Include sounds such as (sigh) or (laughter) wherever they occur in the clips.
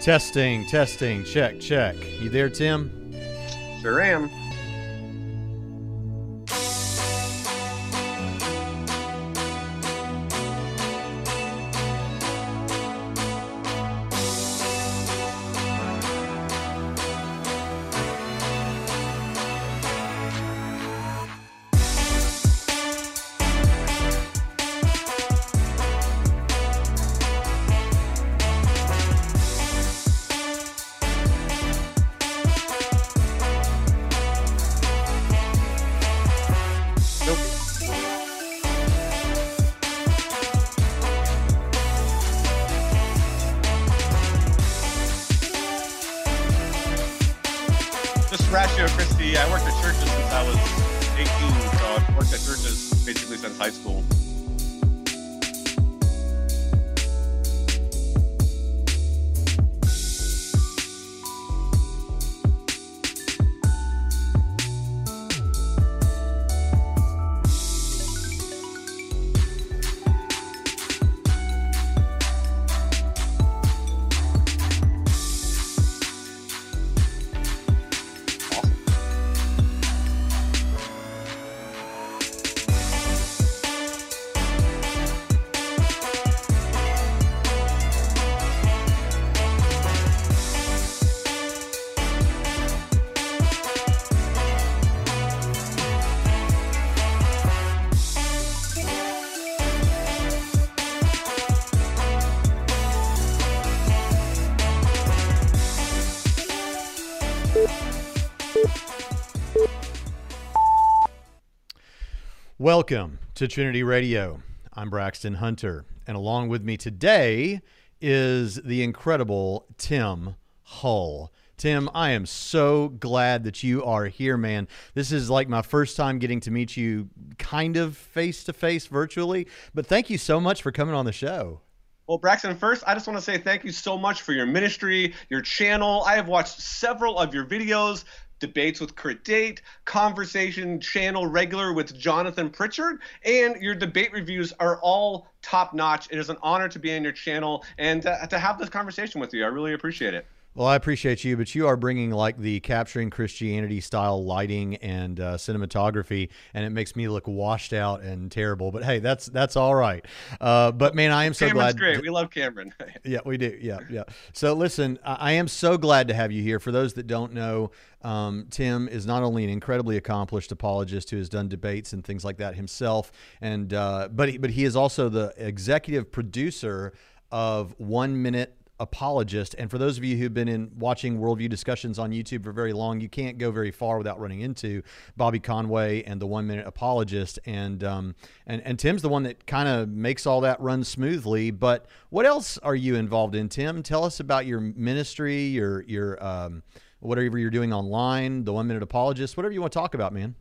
Testing, testing, check, check. You there, Tim? Sure am. To Trinity Radio. I'm Braxton Hunter, and along with me today is the incredible Tim Hull. Tim, I am so glad that you are here, man. This is like my first time getting to meet you kind of face to face virtually, but thank you so much for coming on the show. Well, Braxton, first, I just want to say thank you so much for your ministry, your channel. I have watched several of your videos debates with Kurt Date, conversation channel regular with Jonathan Pritchard, and your debate reviews are all top notch. It is an honor to be on your channel and uh, to have this conversation with you. I really appreciate it. Well, I appreciate you, but you are bringing like the capturing Christianity style lighting and uh, cinematography, and it makes me look washed out and terrible. But hey, that's that's all right. Uh, but man, I am so Cameron's glad. great. We love Cameron. (laughs) yeah, we do. Yeah, yeah. So listen, I am so glad to have you here. For those that don't know, um, Tim is not only an incredibly accomplished apologist who has done debates and things like that himself, and uh, but he, but he is also the executive producer of One Minute apologist. And for those of you who've been in watching worldview discussions on YouTube for very long, you can't go very far without running into Bobby Conway and the One Minute Apologist. And um, and and Tim's the one that kind of makes all that run smoothly. But what else are you involved in, Tim? Tell us about your ministry, your your um, whatever you're doing online, the One Minute Apologist, whatever you want to talk about, man.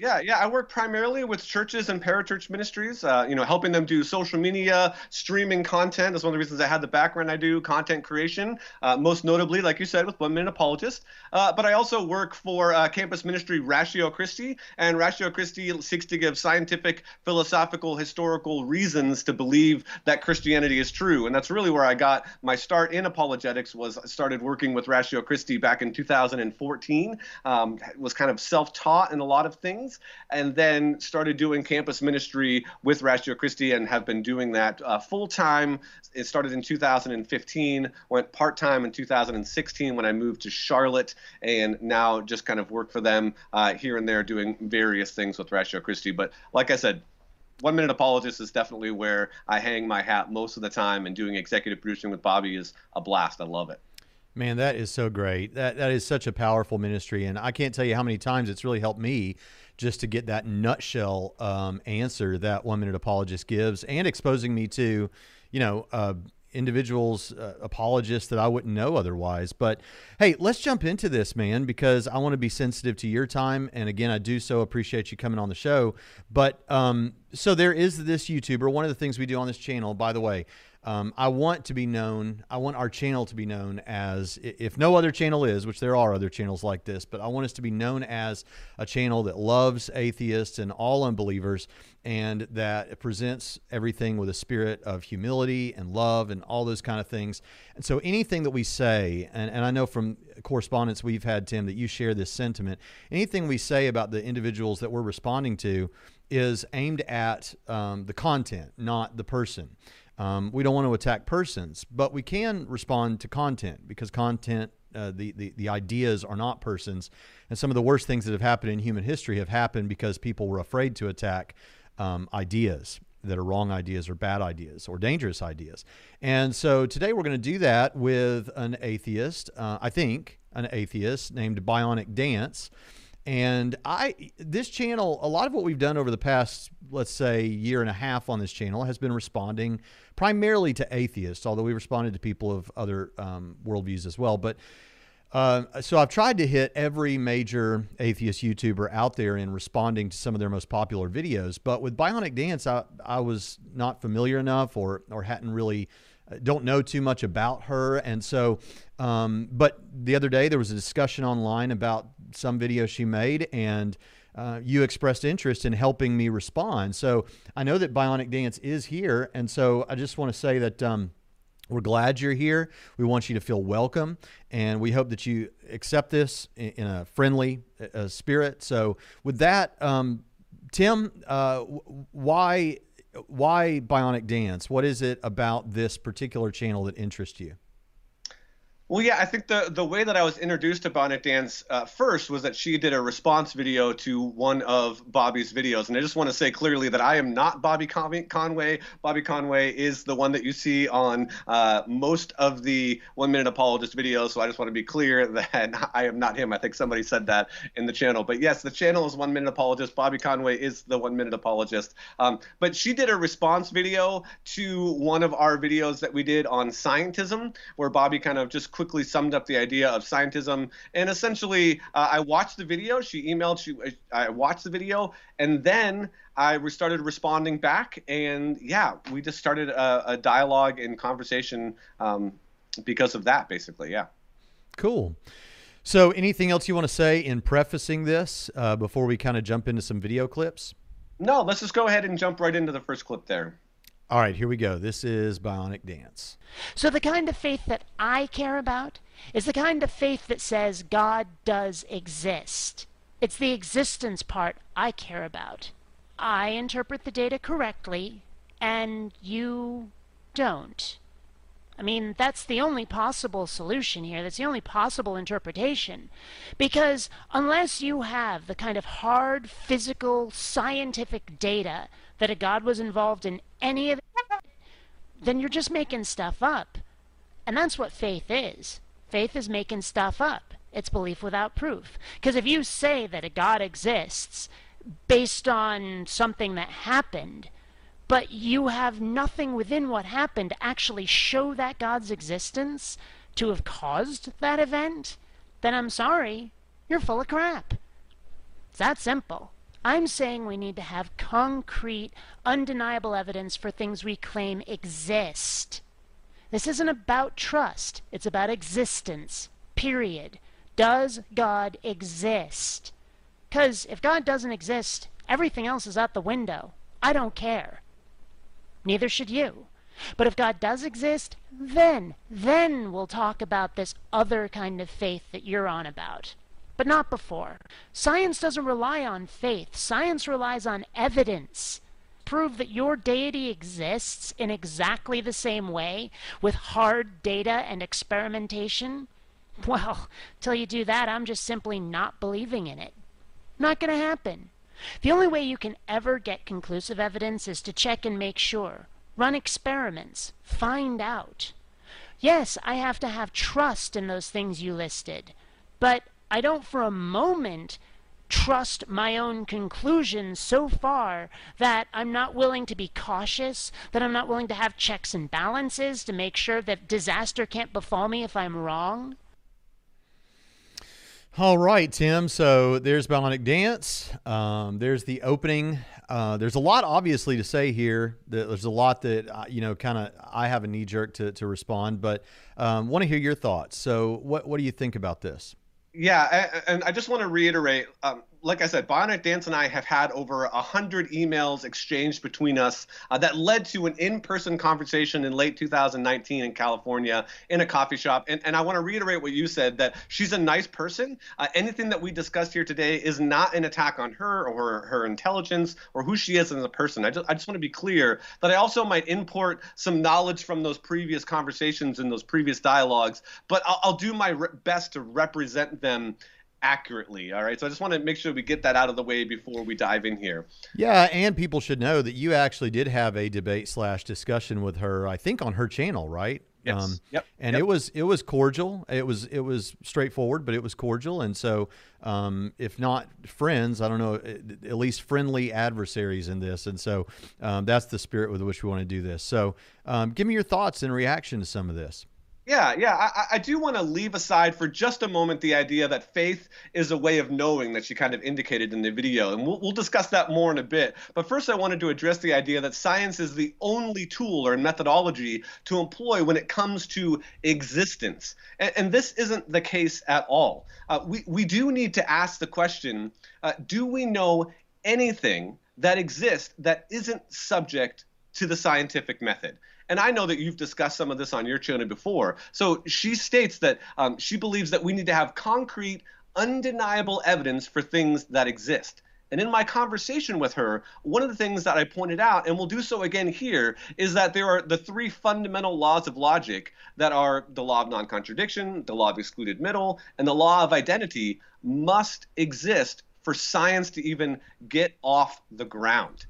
Yeah, yeah. I work primarily with churches and parachurch ministries, uh, you know, helping them do social media, streaming content. That's one of the reasons I had the background I do, content creation, uh, most notably, like you said, with One Minute Apologist. Uh, but I also work for uh, campus ministry Ratio Christi, and Ratio Christi seeks to give scientific, philosophical, historical reasons to believe that Christianity is true. And that's really where I got my start in apologetics was I started working with Ratio Christi back in 2014. Um, was kind of self-taught in a lot of things and then started doing campus ministry with Ratio Christi and have been doing that uh, full time. It started in 2015, went part time in 2016 when I moved to Charlotte, and now just kind of work for them uh, here and there doing various things with Ratio Christi. But like I said, one minute apologist is definitely where I hang my hat most of the time, and doing executive producing with Bobby is a blast. I love it. Man, that is so great. That that is such a powerful ministry, and I can't tell you how many times it's really helped me just to get that nutshell um, answer that one minute apologist gives and exposing me to, you know, uh, individuals, uh, apologists that I wouldn't know otherwise. But hey, let's jump into this, man, because I want to be sensitive to your time. And again, I do so appreciate you coming on the show. But um, so there is this YouTuber. One of the things we do on this channel, by the way, um, I want to be known. I want our channel to be known as, if no other channel is, which there are other channels like this, but I want us to be known as a channel that loves atheists and all unbelievers and that presents everything with a spirit of humility and love and all those kind of things. And so anything that we say, and, and I know from correspondence we've had, Tim, that you share this sentiment, anything we say about the individuals that we're responding to is aimed at um, the content, not the person. Um, we don't want to attack persons, but we can respond to content because content, uh, the, the, the ideas are not persons. And some of the worst things that have happened in human history have happened because people were afraid to attack um, ideas that are wrong ideas or bad ideas or dangerous ideas. And so today we're going to do that with an atheist, uh, I think, an atheist named Bionic Dance. And I this channel, a lot of what we've done over the past, let's say, year and a half on this channel has been responding primarily to atheists, although we responded to people of other um, worldviews as well. But uh, so I've tried to hit every major atheist YouTuber out there in responding to some of their most popular videos. But with Bionic Dance, I, I was not familiar enough or or hadn't really uh, don't know too much about her. And so, um, but the other day there was a discussion online about some video she made, and uh, you expressed interest in helping me respond. So I know that Bionic Dance is here, and so I just want to say that. Um, we're glad you're here. We want you to feel welcome, and we hope that you accept this in, in a friendly uh, spirit. So, with that, um, Tim, uh, why why Bionic Dance? What is it about this particular channel that interests you? Well, yeah, I think the the way that I was introduced to Bionic Dance uh, first was that she did a response video to one of Bobby's videos, and I just want to say clearly that I am not Bobby Conway. Bobby Conway is the one that you see on uh, most of the One Minute Apologist videos. So I just want to be clear (laughs) that I am not him. I think somebody said that in the channel, but yes, the channel is One Minute Apologist. Bobby Conway is the One Minute Apologist. Um, but she did a response video to one of our videos that we did on scientism, where Bobby kind of just quickly summed up the idea of scientism. And essentially, uh, I watched the video. She emailed. She I watched the video, and then I started responding back. And yeah, we just started a, a dialogue and conversation um, because of that, basically. Yeah. Cool. So, anything else you want to say in prefacing this uh, before we kind of jump into some video clips? No, let's just go ahead and jump right into the first clip there. All right, here we go. This is Bionic Dance. So, the kind of faith that I care about is the kind of faith that says God does exist. It's the existence part I care about. I interpret the data correctly, and you don't. I mean, that's the only possible solution here. That's the only possible interpretation. Because unless you have the kind of hard, physical, scientific data that a God was involved in any of it, then you're just making stuff up. And that's what faith is. Faith is making stuff up. It's belief without proof. Because if you say that a God exists based on something that happened, but you have nothing within what happened to actually show that God's existence to have caused that event, then I'm sorry, you're full of crap. It's that simple. I'm saying we need to have concrete, undeniable evidence for things we claim exist. This isn't about trust, it's about existence. Period. Does God exist? Because if God doesn't exist, everything else is out the window. I don't care. Neither should you. But if God does exist, then, then we'll talk about this other kind of faith that you're on about but not before. Science doesn't rely on faith, science relies on evidence. Prove that your deity exists in exactly the same way with hard data and experimentation? (laughs) Well, till you do that, I'm just simply not believing in it. Not going to happen. The only way you can ever get conclusive evidence is to check and make sure. Run experiments. Find out. Yes, I have to have trust in those things you listed. But I don't for a moment trust my own conclusions so far that I'm not willing to be cautious, that I'm not willing to have checks and balances to make sure that disaster can't befall me if I'm wrong? All right, Tim. So there's Bionic Dance. Um, there's the opening. Uh, there's a lot, obviously, to say here. There's a lot that uh, you know, kind of. I have a knee jerk to to respond, but um, want to hear your thoughts. So, what what do you think about this? Yeah, and I just want to reiterate. Um, like I said, Bionic Dance and I have had over a hundred emails exchanged between us uh, that led to an in-person conversation in late 2019 in California in a coffee shop. And, and I want to reiterate what you said that she's a nice person. Uh, anything that we discussed here today is not an attack on her or her, her intelligence or who she is as a person. I just, I just want to be clear that I also might import some knowledge from those previous conversations and those previous dialogues, but I'll, I'll do my re- best to represent them accurately. All right. So I just want to make sure we get that out of the way before we dive in here. Yeah, and people should know that you actually did have a debate slash discussion with her. I think on her channel, right? Yes. Um, yep. And yep. it was it was cordial. It was it was straightforward, but it was cordial. And so, um, if not friends, I don't know, at least friendly adversaries in this. And so, um, that's the spirit with which we want to do this. So, um, give me your thoughts and reaction to some of this. Yeah, yeah. I, I do want to leave aside for just a moment the idea that faith is a way of knowing that she kind of indicated in the video. And we'll, we'll discuss that more in a bit. But first, I wanted to address the idea that science is the only tool or methodology to employ when it comes to existence. And, and this isn't the case at all. Uh, we, we do need to ask the question uh, do we know anything that exists that isn't subject to the scientific method? And I know that you've discussed some of this on your channel before. So she states that um, she believes that we need to have concrete, undeniable evidence for things that exist. And in my conversation with her, one of the things that I pointed out, and we'll do so again here, is that there are the three fundamental laws of logic that are the law of non contradiction, the law of excluded middle, and the law of identity must exist for science to even get off the ground.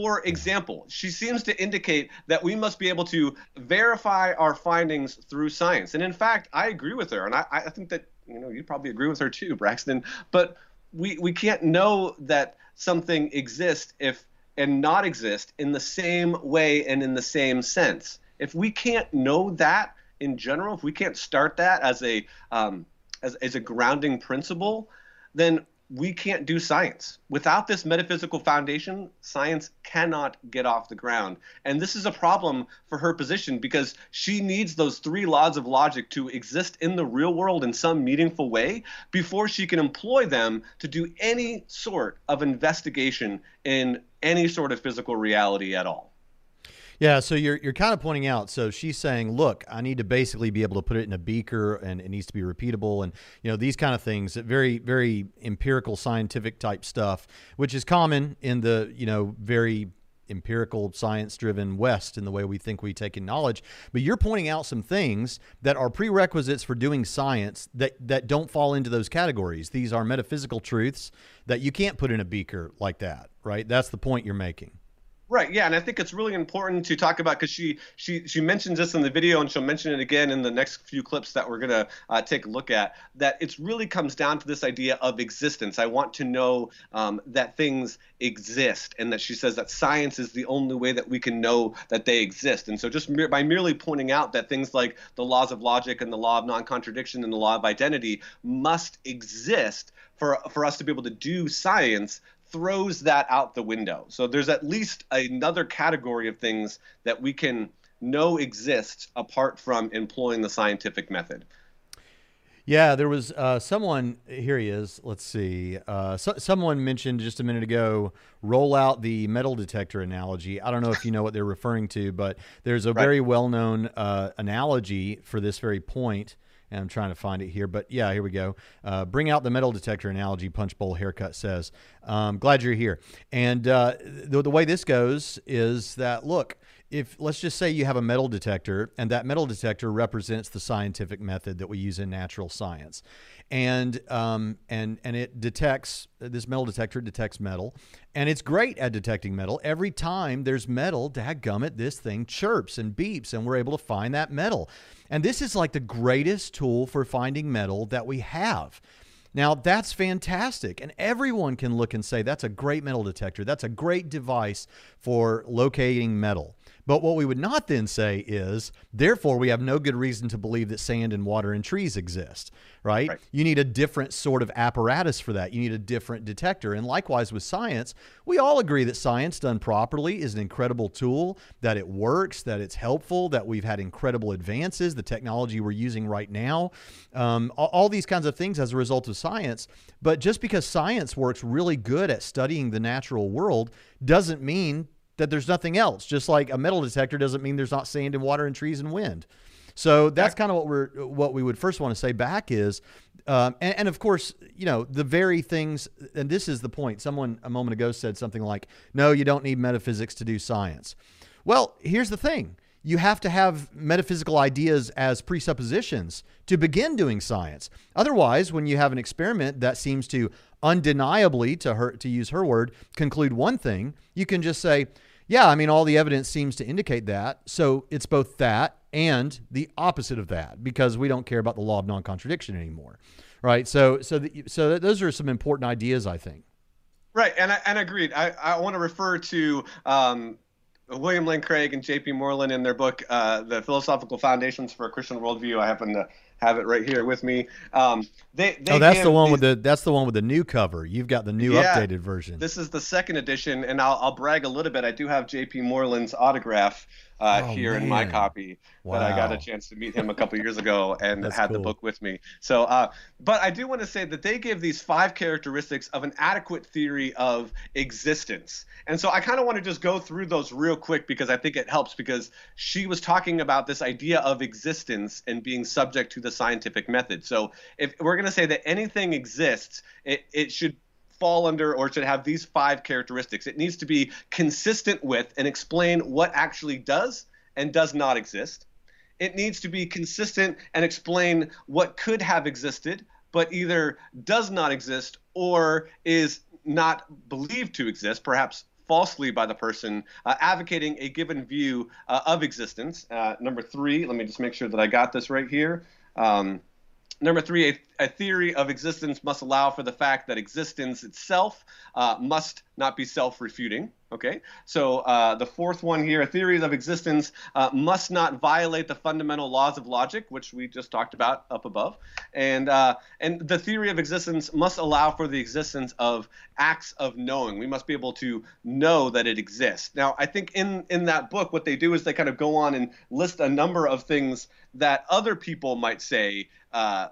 For example, she seems to indicate that we must be able to verify our findings through science. And in fact, I agree with her. And I, I think that, you know, you probably agree with her too, Braxton. But we, we can't know that something exists if and not exist in the same way and in the same sense. If we can't know that in general, if we can't start that as a um, as, as a grounding principle, then we can't do science. Without this metaphysical foundation, science cannot get off the ground. And this is a problem for her position because she needs those three laws of logic to exist in the real world in some meaningful way before she can employ them to do any sort of investigation in any sort of physical reality at all. Yeah, so you're you're kind of pointing out. So she's saying, look, I need to basically be able to put it in a beaker, and it needs to be repeatable, and you know these kind of things. Very very empirical, scientific type stuff, which is common in the you know very empirical science driven west in the way we think we take in knowledge but you're pointing out some things that are prerequisites for doing science that that don't fall into those categories these are metaphysical truths that you can't put in a beaker like that right that's the point you're making Right. Yeah, and I think it's really important to talk about because she she she mentions this in the video, and she'll mention it again in the next few clips that we're gonna uh, take a look at. That it really comes down to this idea of existence. I want to know um, that things exist, and that she says that science is the only way that we can know that they exist. And so, just by merely pointing out that things like the laws of logic and the law of non-contradiction and the law of identity must exist for for us to be able to do science throws that out the window. So there's at least another category of things that we can know exist apart from employing the scientific method. Yeah, there was uh, someone. Here he is. Let's see. Uh, so, someone mentioned just a minute ago. Roll out the metal detector analogy. I don't know if you know what they're referring to, but there's a right. very well-known uh, analogy for this very point and I'm trying to find it here. But yeah, here we go. Uh, bring out the metal detector analogy. Punch bowl haircut says. Um, glad you're here. And uh, the, the way this goes is that look, if let's just say you have a metal detector, and that metal detector represents the scientific method that we use in natural science, and um, and and it detects this metal detector detects metal, and it's great at detecting metal. Every time there's metal, dadgummit, this thing chirps and beeps, and we're able to find that metal. And this is like the greatest tool for finding metal that we have. Now, that's fantastic. And everyone can look and say, that's a great metal detector. That's a great device for locating metal. But what we would not then say is, therefore, we have no good reason to believe that sand and water and trees exist, right? Right. You need a different sort of apparatus for that. You need a different detector. And likewise with science, we all agree that science done properly is an incredible tool, that it works, that it's helpful, that we've had incredible advances, the technology we're using right now, um, all, all these kinds of things as a result of science. But just because science works really good at studying the natural world doesn't mean that there's nothing else. Just like a metal detector doesn't mean there's not sand and water and trees and wind. So that's kind of what we're what we would first want to say back is, um, and, and of course, you know, the very things, and this is the point. Someone a moment ago said something like, "No, you don't need metaphysics to do science." Well, here's the thing. You have to have metaphysical ideas as presuppositions to begin doing science. Otherwise, when you have an experiment that seems to undeniably, to her to use her word, conclude one thing, you can just say, yeah, I mean, all the evidence seems to indicate that. So it's both that and the opposite of that because we don't care about the law of non-contradiction anymore, right? So, so, the, so those are some important ideas, I think. Right, and I, and agreed. I, I want to refer to um, William Lane Craig and J.P. Moreland in their book, uh, "The Philosophical Foundations for a Christian Worldview." I happen to have it right here with me. Um, they, they oh, that's the one these- with the that's the one with the new cover. You've got the new Yeah. updated version. This is the second edition, and I'll, I'll brag a little bit. I do have J.P. Moreland's autograph uh, Oh, here in my man. copy. that I got a chance to meet him a couple years ago (laughs) and had the book with me. So, uh, but I do want to say that they give these five characteristics of an adequate theory of existence. And so I kind of want to just go through those real quick because I think it helps because she was talking about this idea of existence and being subject to the scientific method. So if we're going to say that anything exists, it, it should fall under or should have these five characteristics. It needs to be consistent with and explain what actually does and does not exist. It needs to be consistent and explain what could have existed but either does not exist or is not believed to exist, perhaps falsely by the person uh, advocating a given view uh, of existence. Uh, number three, let me just make sure that I got this right here. Um, Number three, a, a theory of existence must allow for the fact that existence itself uh, must not be self refuting. Okay, so uh, the fourth one here, a theory of existence uh, must not violate the fundamental laws of logic, which we just talked about up above, and uh, and the theory of existence must allow for the existence of acts of knowing. We must be able to know that it exists. Now, I think in in that book, what they do is they kind of go on and list a number of things that other people might say uh,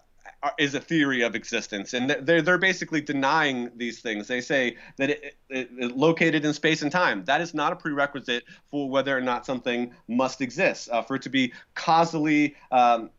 is a theory of existence, and they're they're basically denying these things. They say that it, it, it located in space and time. That is not a prerequisite for whether or not something must exist. Uh, for it to be causally um,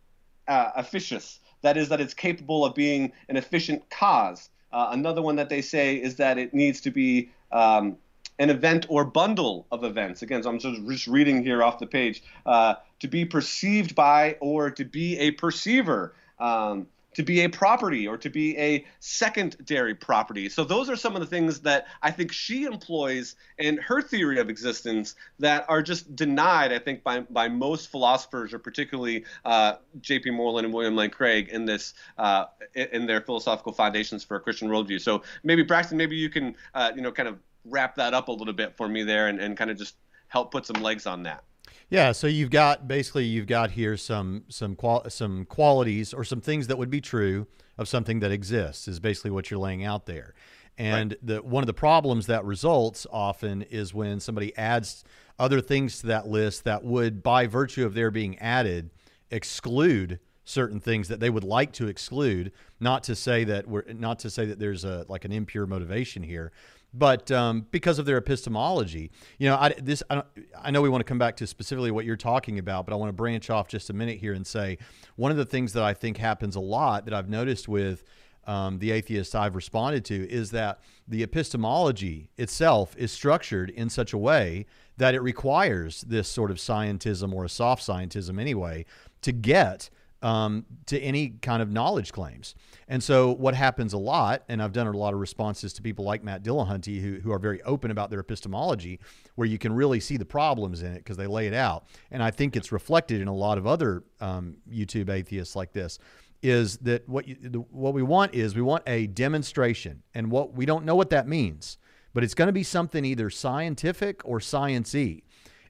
uh, efficacious, that is, that it's capable of being an efficient cause. Uh, another one that they say is that it needs to be um, an event or bundle of events. Again, so I'm just, just reading here off the page. Uh, to be perceived by or to be a perceiver. Um, to be a property or to be a secondary property. So those are some of the things that I think she employs in her theory of existence that are just denied, I think, by, by most philosophers, or particularly uh, J.P. Moreland and William Lane Craig in this uh, in their philosophical foundations for a Christian worldview. So maybe Braxton, maybe you can uh, you know kind of wrap that up a little bit for me there and, and kind of just help put some legs on that. Yeah, so you've got basically you've got here some some qual- some qualities or some things that would be true of something that exists is basically what you're laying out there. And the one of the problems that results often is when somebody adds other things to that list that would by virtue of their being added exclude certain things that they would like to exclude not to say that we're not to say that there's a like an impure motivation here but um, because of their epistemology, you know, I, this I, I know we want to come back to specifically what you're talking about, but I want to branch off just a minute here and say one of the things that I think happens a lot that I've noticed with um, the atheists I've responded to is that the epistemology itself is structured in such a way that it requires this sort of scientism or a soft scientism anyway to get um, to any kind of knowledge claims. And so what happens a lot, and I've done a lot of responses to people like Matt Dillahunty who, who are very open about their epistemology, where you can really see the problems in it because they lay it out. And I think it's reflected in a lot of other um, YouTube atheists like this. Is that what you, what we want? Is we want a demonstration, and what we don't know what that means, but it's going to be something either scientific or sciencey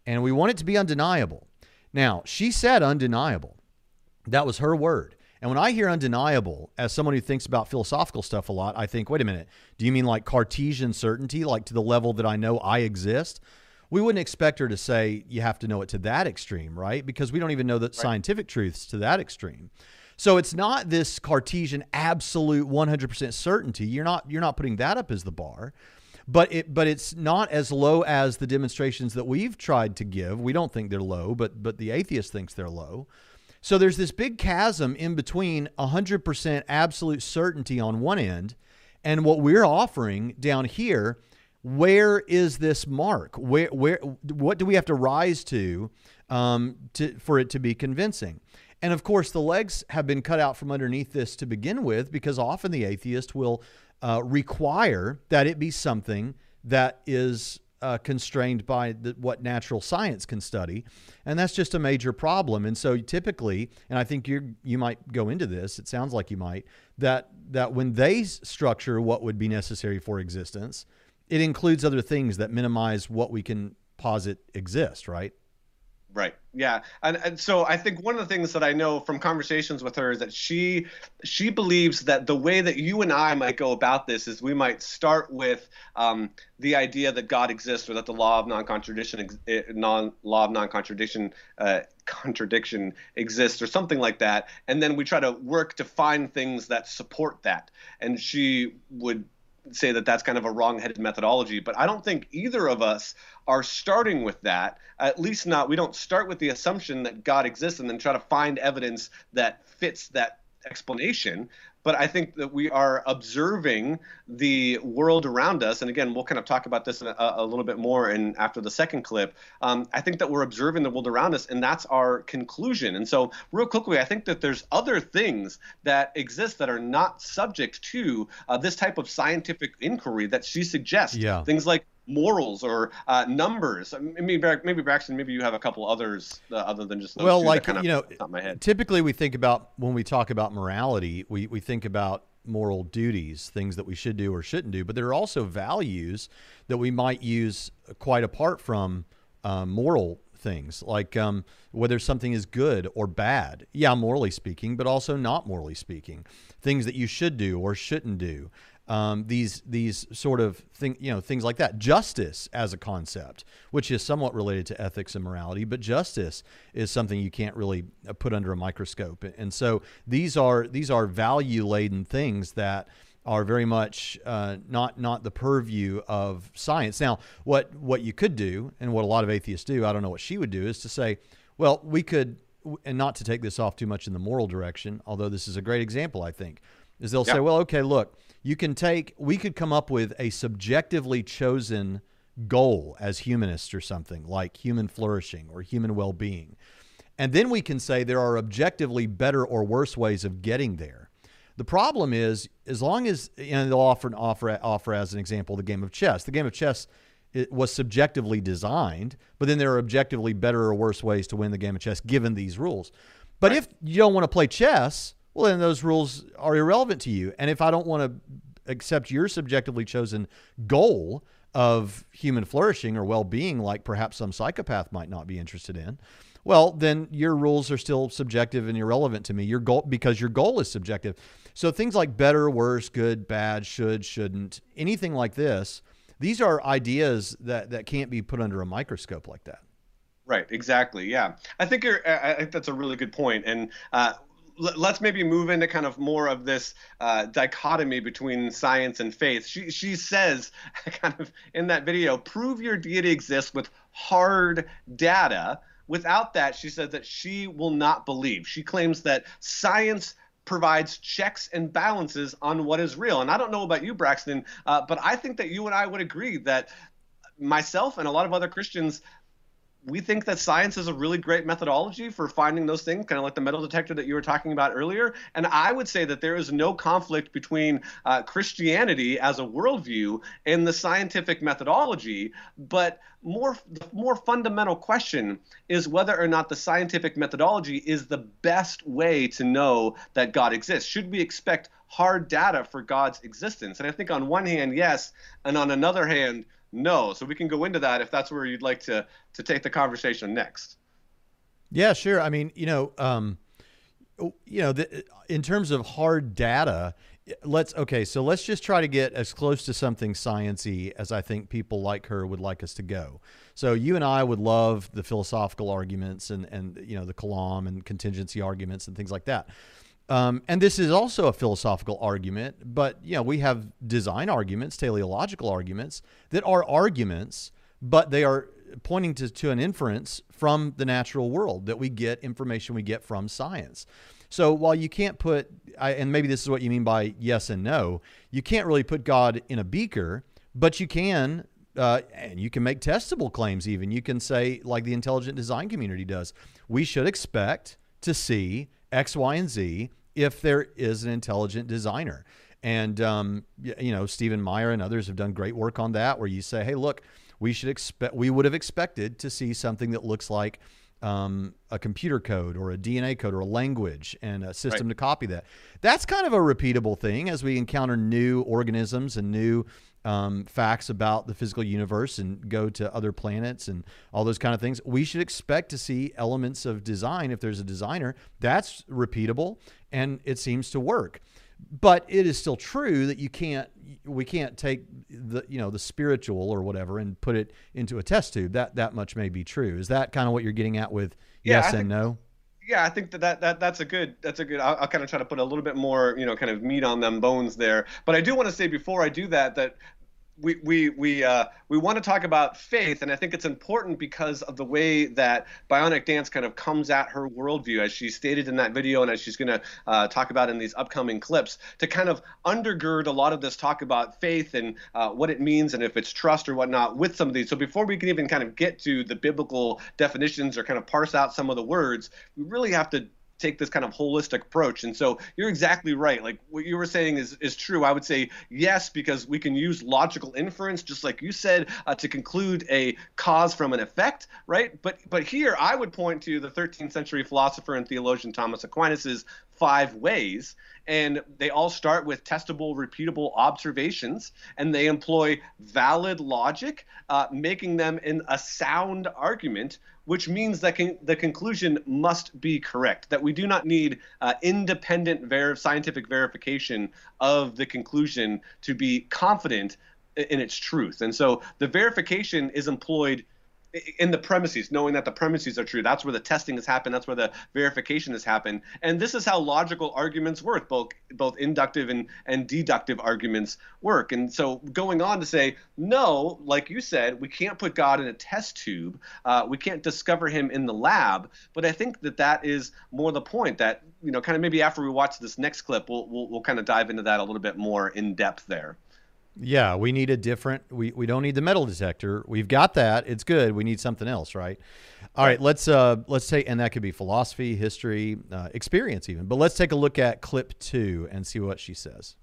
and we want it to be undeniable. Now, she said undeniable. That was her word. And when I hear undeniable, as someone who thinks about philosophical stuff a lot, I think, wait a minute, do you mean like Cartesian certainty, like to the level that I know I exist? We wouldn't expect her to say you have to know it to that extreme, right? Because we don't even know that right. scientific truths to that extreme. So it's not this Cartesian absolute 100% certainty. You're not you're not putting that up as the bar. But it but it's not as low as the demonstrations that we've tried to give. We don't think they're low, but but the atheist thinks they're low. So there's this big chasm in between 100% absolute certainty on one end and what we're offering down here. Where is this mark? Where, where, what do we have to rise to, um, to for it to be convincing? And of course, the legs have been cut out from underneath this to begin with because often the atheist will uh, require that it be something that is uh, constrained by the, what natural science can study, and that's just a major problem. And so typically, and I think you you might go into this. It sounds like you might that that when they structure what would be necessary for existence, it includes other things that minimize what we can posit exist. Right. Right. Yeah. And, and so I think one of the things that I know from conversations with her is that she she believes that the way that you and I might go about this is we might start with um, the idea that God exists or that the law of non-contradiction eh, non law of non-contradiction uh, contradiction exists or something like that and then we try to work to find things that support that and she would say that that's kind of a wrong-headed methodology but i don't think either of us are starting with that. At least not we don't start with the assumption that god exists and then try to find evidence that fits that explanation but I think that we are observing the world around us. And again, we'll kind of talk about this a, a, little bit more in after the second clip. Um, I think that we're observing the world around us, and that's our conclusion. And so, real quickly, I think that there's other things that exist that are not subject to uh, this type of scientific inquiry that she suggests. Yeah. Things like morals or uh, numbers. Maybe maybe Braxton, maybe you have a couple others uh, other than just those well, like kind of you know, typically we think about when we talk about morality, we we think about moral duties, things that we should do or shouldn't do, but there are also values that we might use quite apart from um, moral things, like um, whether something is good or bad. Yeah, morally speaking, but also not morally speaking. Things that you should do or shouldn't do um, these these sort of thing, you know, things like that. Justice as a concept, which is somewhat related to ethics and morality, but justice is something you can't really uh, put under a microscope. And so these are these are value laden things that are very much uh, not not the purview of science. Now, what what you could do, and what a lot of atheists do, I don't know what she would do, is to say, well, we could, and not to take this off too much in the moral direction, although this is a great example, I think, is they'll say, well, okay, look you can take we could come up with a subjectively chosen goal as humanists or something like human flourishing or human well-being. And then we can say there are objectively better or worse ways of getting there. The problem is as long as you know they'll offer offer offer as an example the game of chess. The game of chess it was subjectively designed but then there are objectively better or worse ways to win the game of chess given these rules. But right. if you don't want to play chess well, then those rules are irrelevant to you. And if I don't want to accept your subjectively chosen goal of human flourishing or well being, like perhaps some psychopath might not be interested in, well, then your rules are still subjective and irrelevant to me. Your goal because your goal is subjective. So things like better, worse, good, bad, should, shouldn't, anything like this, these are ideas that, that can't be put under a microscope like that. Right, exactly. Yeah, I think you're. I think that's a really good point. And uh, let's maybe move into kind of more of this uh, dichotomy between science and faith. She she says (laughs) kind of in that video, prove your deity exists with hard data. Without that, she says that she will not believe. She claims that science provides checks and balances on what is real. And I don't know about you, Braxton, uh, but I think that you and I would agree that myself and a lot of other Christians we think that science is a really great methodology for finding those things, kind of like the metal detector that you were talking about earlier. And I would say that there is no conflict between uh, Christianity as a worldview and the scientific methodology. But more, the more fundamental question is whether or not the scientific methodology is the best way to know that God exists. Should we expect hard data for God's existence? And I think on one hand, yes, and on another hand, no. So we can go into that if that's where you'd like to to take the conversation next. Yeah, sure. I mean, you know, um, you know, the, in terms of hard data, let's okay. So let's just try to get as close to something sciency as I think people like her would like us to go. So you and I would love the philosophical arguments and and you know the kalam and contingency arguments and things like that. Um, and this is also a philosophical argument, but you know we have design arguments, teleological arguments that are arguments, but they are pointing to, to an inference from the natural world that we get information we get from science. So while you can't put, I, and maybe this is what you mean by yes and no, you can't really put God in a beaker, but you can, uh, and you can make testable claims even. You can say, like the intelligent design community does, we should expect to see X, Y, and Z if there is an intelligent designer. And, um, you know, Stephen Meyer and others have done great work on that, where you say, hey, look, we should expect, we would have expected to see something that looks like um, a computer code or a DNA code or a language and a system right. to copy that. That's kind of a repeatable thing as we encounter new organisms and new um, facts about the physical universe and go to other planets and all those kind of things. We should expect to see elements of design if there's a designer. That's repeatable and it seems to work. But it is still true that you can't we can't take the you know the spiritual or whatever and put it into a test tube. That that much may be true. Is that kind of what you're getting at with yeah, yes and no? Yeah i think that, that, that that's a good that's a good I'll, I'll, kind of try to put a little bit more you know kind of meat on them bones there. But i do want to say before i do that that we we we uh, we want to talk about faith, and I think it's important because of the way that Bionic Dance kind of comes at her worldview, as she stated in that video, and as she's going to uh, talk about in these upcoming clips, to kind of undergird a lot of this talk about faith and uh, what it means, and if it's trust or whatnot, with some of these. So before we can even kind of get to the biblical definitions or kind of parse out some of the words, we really have to take this kind of holistic approach. And so you're exactly right. Like what you were saying is is true. I would say yes because we can use logical inference, just like you said, uh, to conclude a cause from an effect, right? But but here I would point to the 13th century philosopher and theologian Thomas Aquinas's five ways. And they all start with testable, repeatable observations, and they employ valid logic, uh, making them in a sound argument which means that con- the conclusion must be correct, that we do not need uh, independent ver- scientific verification of the conclusion to be confident in its truth. And so the verification is employed in the premises, knowing that the premises are true. That's where the testing has happened. That's where the verification has happened. And this is how logical arguments work, both both inductive and, and deductive arguments work. And so going on to say, no, like you said, we can't put God in a test tube. Uh, we can't discover him in the lab. But I think that that is more the point that, you know, kind of maybe after we watch this next clip, we'll, we'll, we'll kind of dive into that a little bit more in depth there. Yeah, we need a different. We, we don't need the metal detector. We've got that. It's good. We need something else, right? All right, let's uh let's take and that could be philosophy, history, uh, experience even. But let's take a look at clip two and see what she says.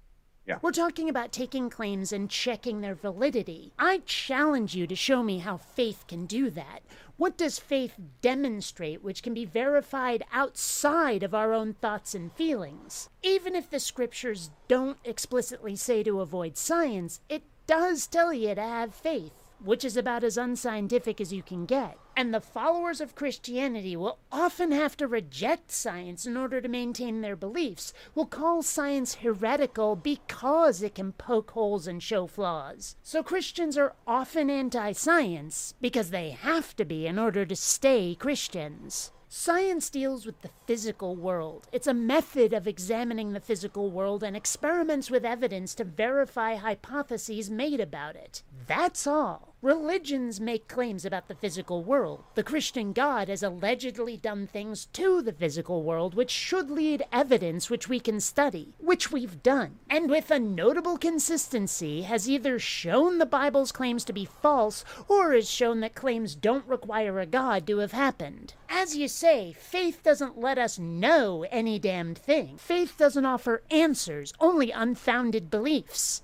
Yeah. We're talking about taking claims and checking their validity. I challenge you to show me how faith can do that. What does faith demonstrate which can be verified outside of our own thoughts and feelings? Even if the scriptures don't explicitly say to avoid science, it does tell you to have faith which is about as unscientific as you can get. And the followers of Christianity will often have to reject science in order to maintain their beliefs, will call science heretical because it can poke holes and show flaws. So Christians are often anti science because they have to be in order to stay Christians. Science deals with the physical world. It's a method of examining the physical world and experiments with evidence to verify hypotheses made about it. That's all. Religions make claims about the physical world. The Christian God has allegedly done things to the physical world which should lead evidence which we can study, which we've done, and with a notable consistency has either shown the Bible's claims to be false or has shown that claims don't require a God to have happened. As you say, faith doesn't let us know any damned thing. Faith doesn't offer answers, only unfounded beliefs.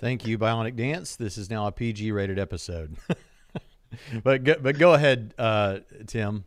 Thank you, Bionic Dance. This is now a PG rated episode. (laughs) but go, but go ahead, uh, Tim.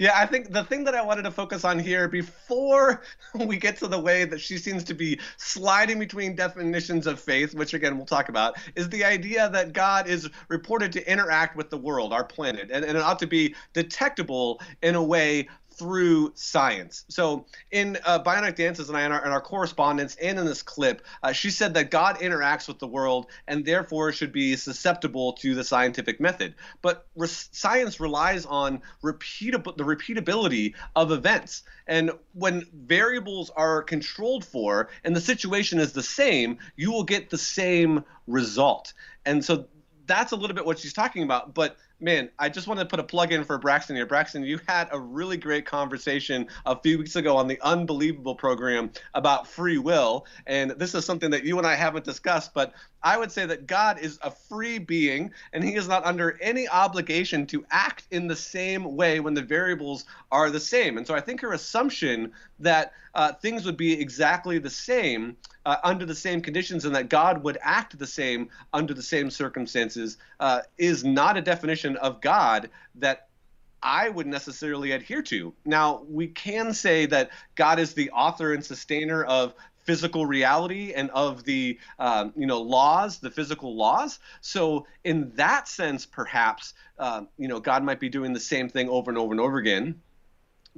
Yeah, I think the thing that I wanted to focus on here before (laughs) we get to the way that she seems to be sliding between definitions of faith, which again we'll talk about, is the idea that God is reported to interact with the world, our planet, and, and it ought to be detectable in a way through science. So in uh, Bionic Dances and I, in our, in our correspondence and in this clip, uh, she said that God interacts with the world and therefore should be susceptible to the scientific method. But re- science relies on repeatable the repeatability of events. And when variables are controlled for and the situation is the same, you will get the same result. And so that's a little bit what she's talking about. But man, I just want to put a plug in for Braxton here. Braxton, you had a really great conversation a few weeks ago on the Unbelievable program about free will. And this is something that you and I haven't discussed, but I would say that God is a free being and he is not under any obligation to act in the same way when the variables are the same. And so I think her assumption that uh, things would be exactly the same uh, under the same conditions and that God would act the same under the same circumstances uh, is not a definition of God that I would necessarily adhere to. Now, we can say that God is the author and sustainer of physical reality and of the um, you know laws, the physical laws. So in that sense, perhaps uh, you know God might be doing the same thing over and over and over again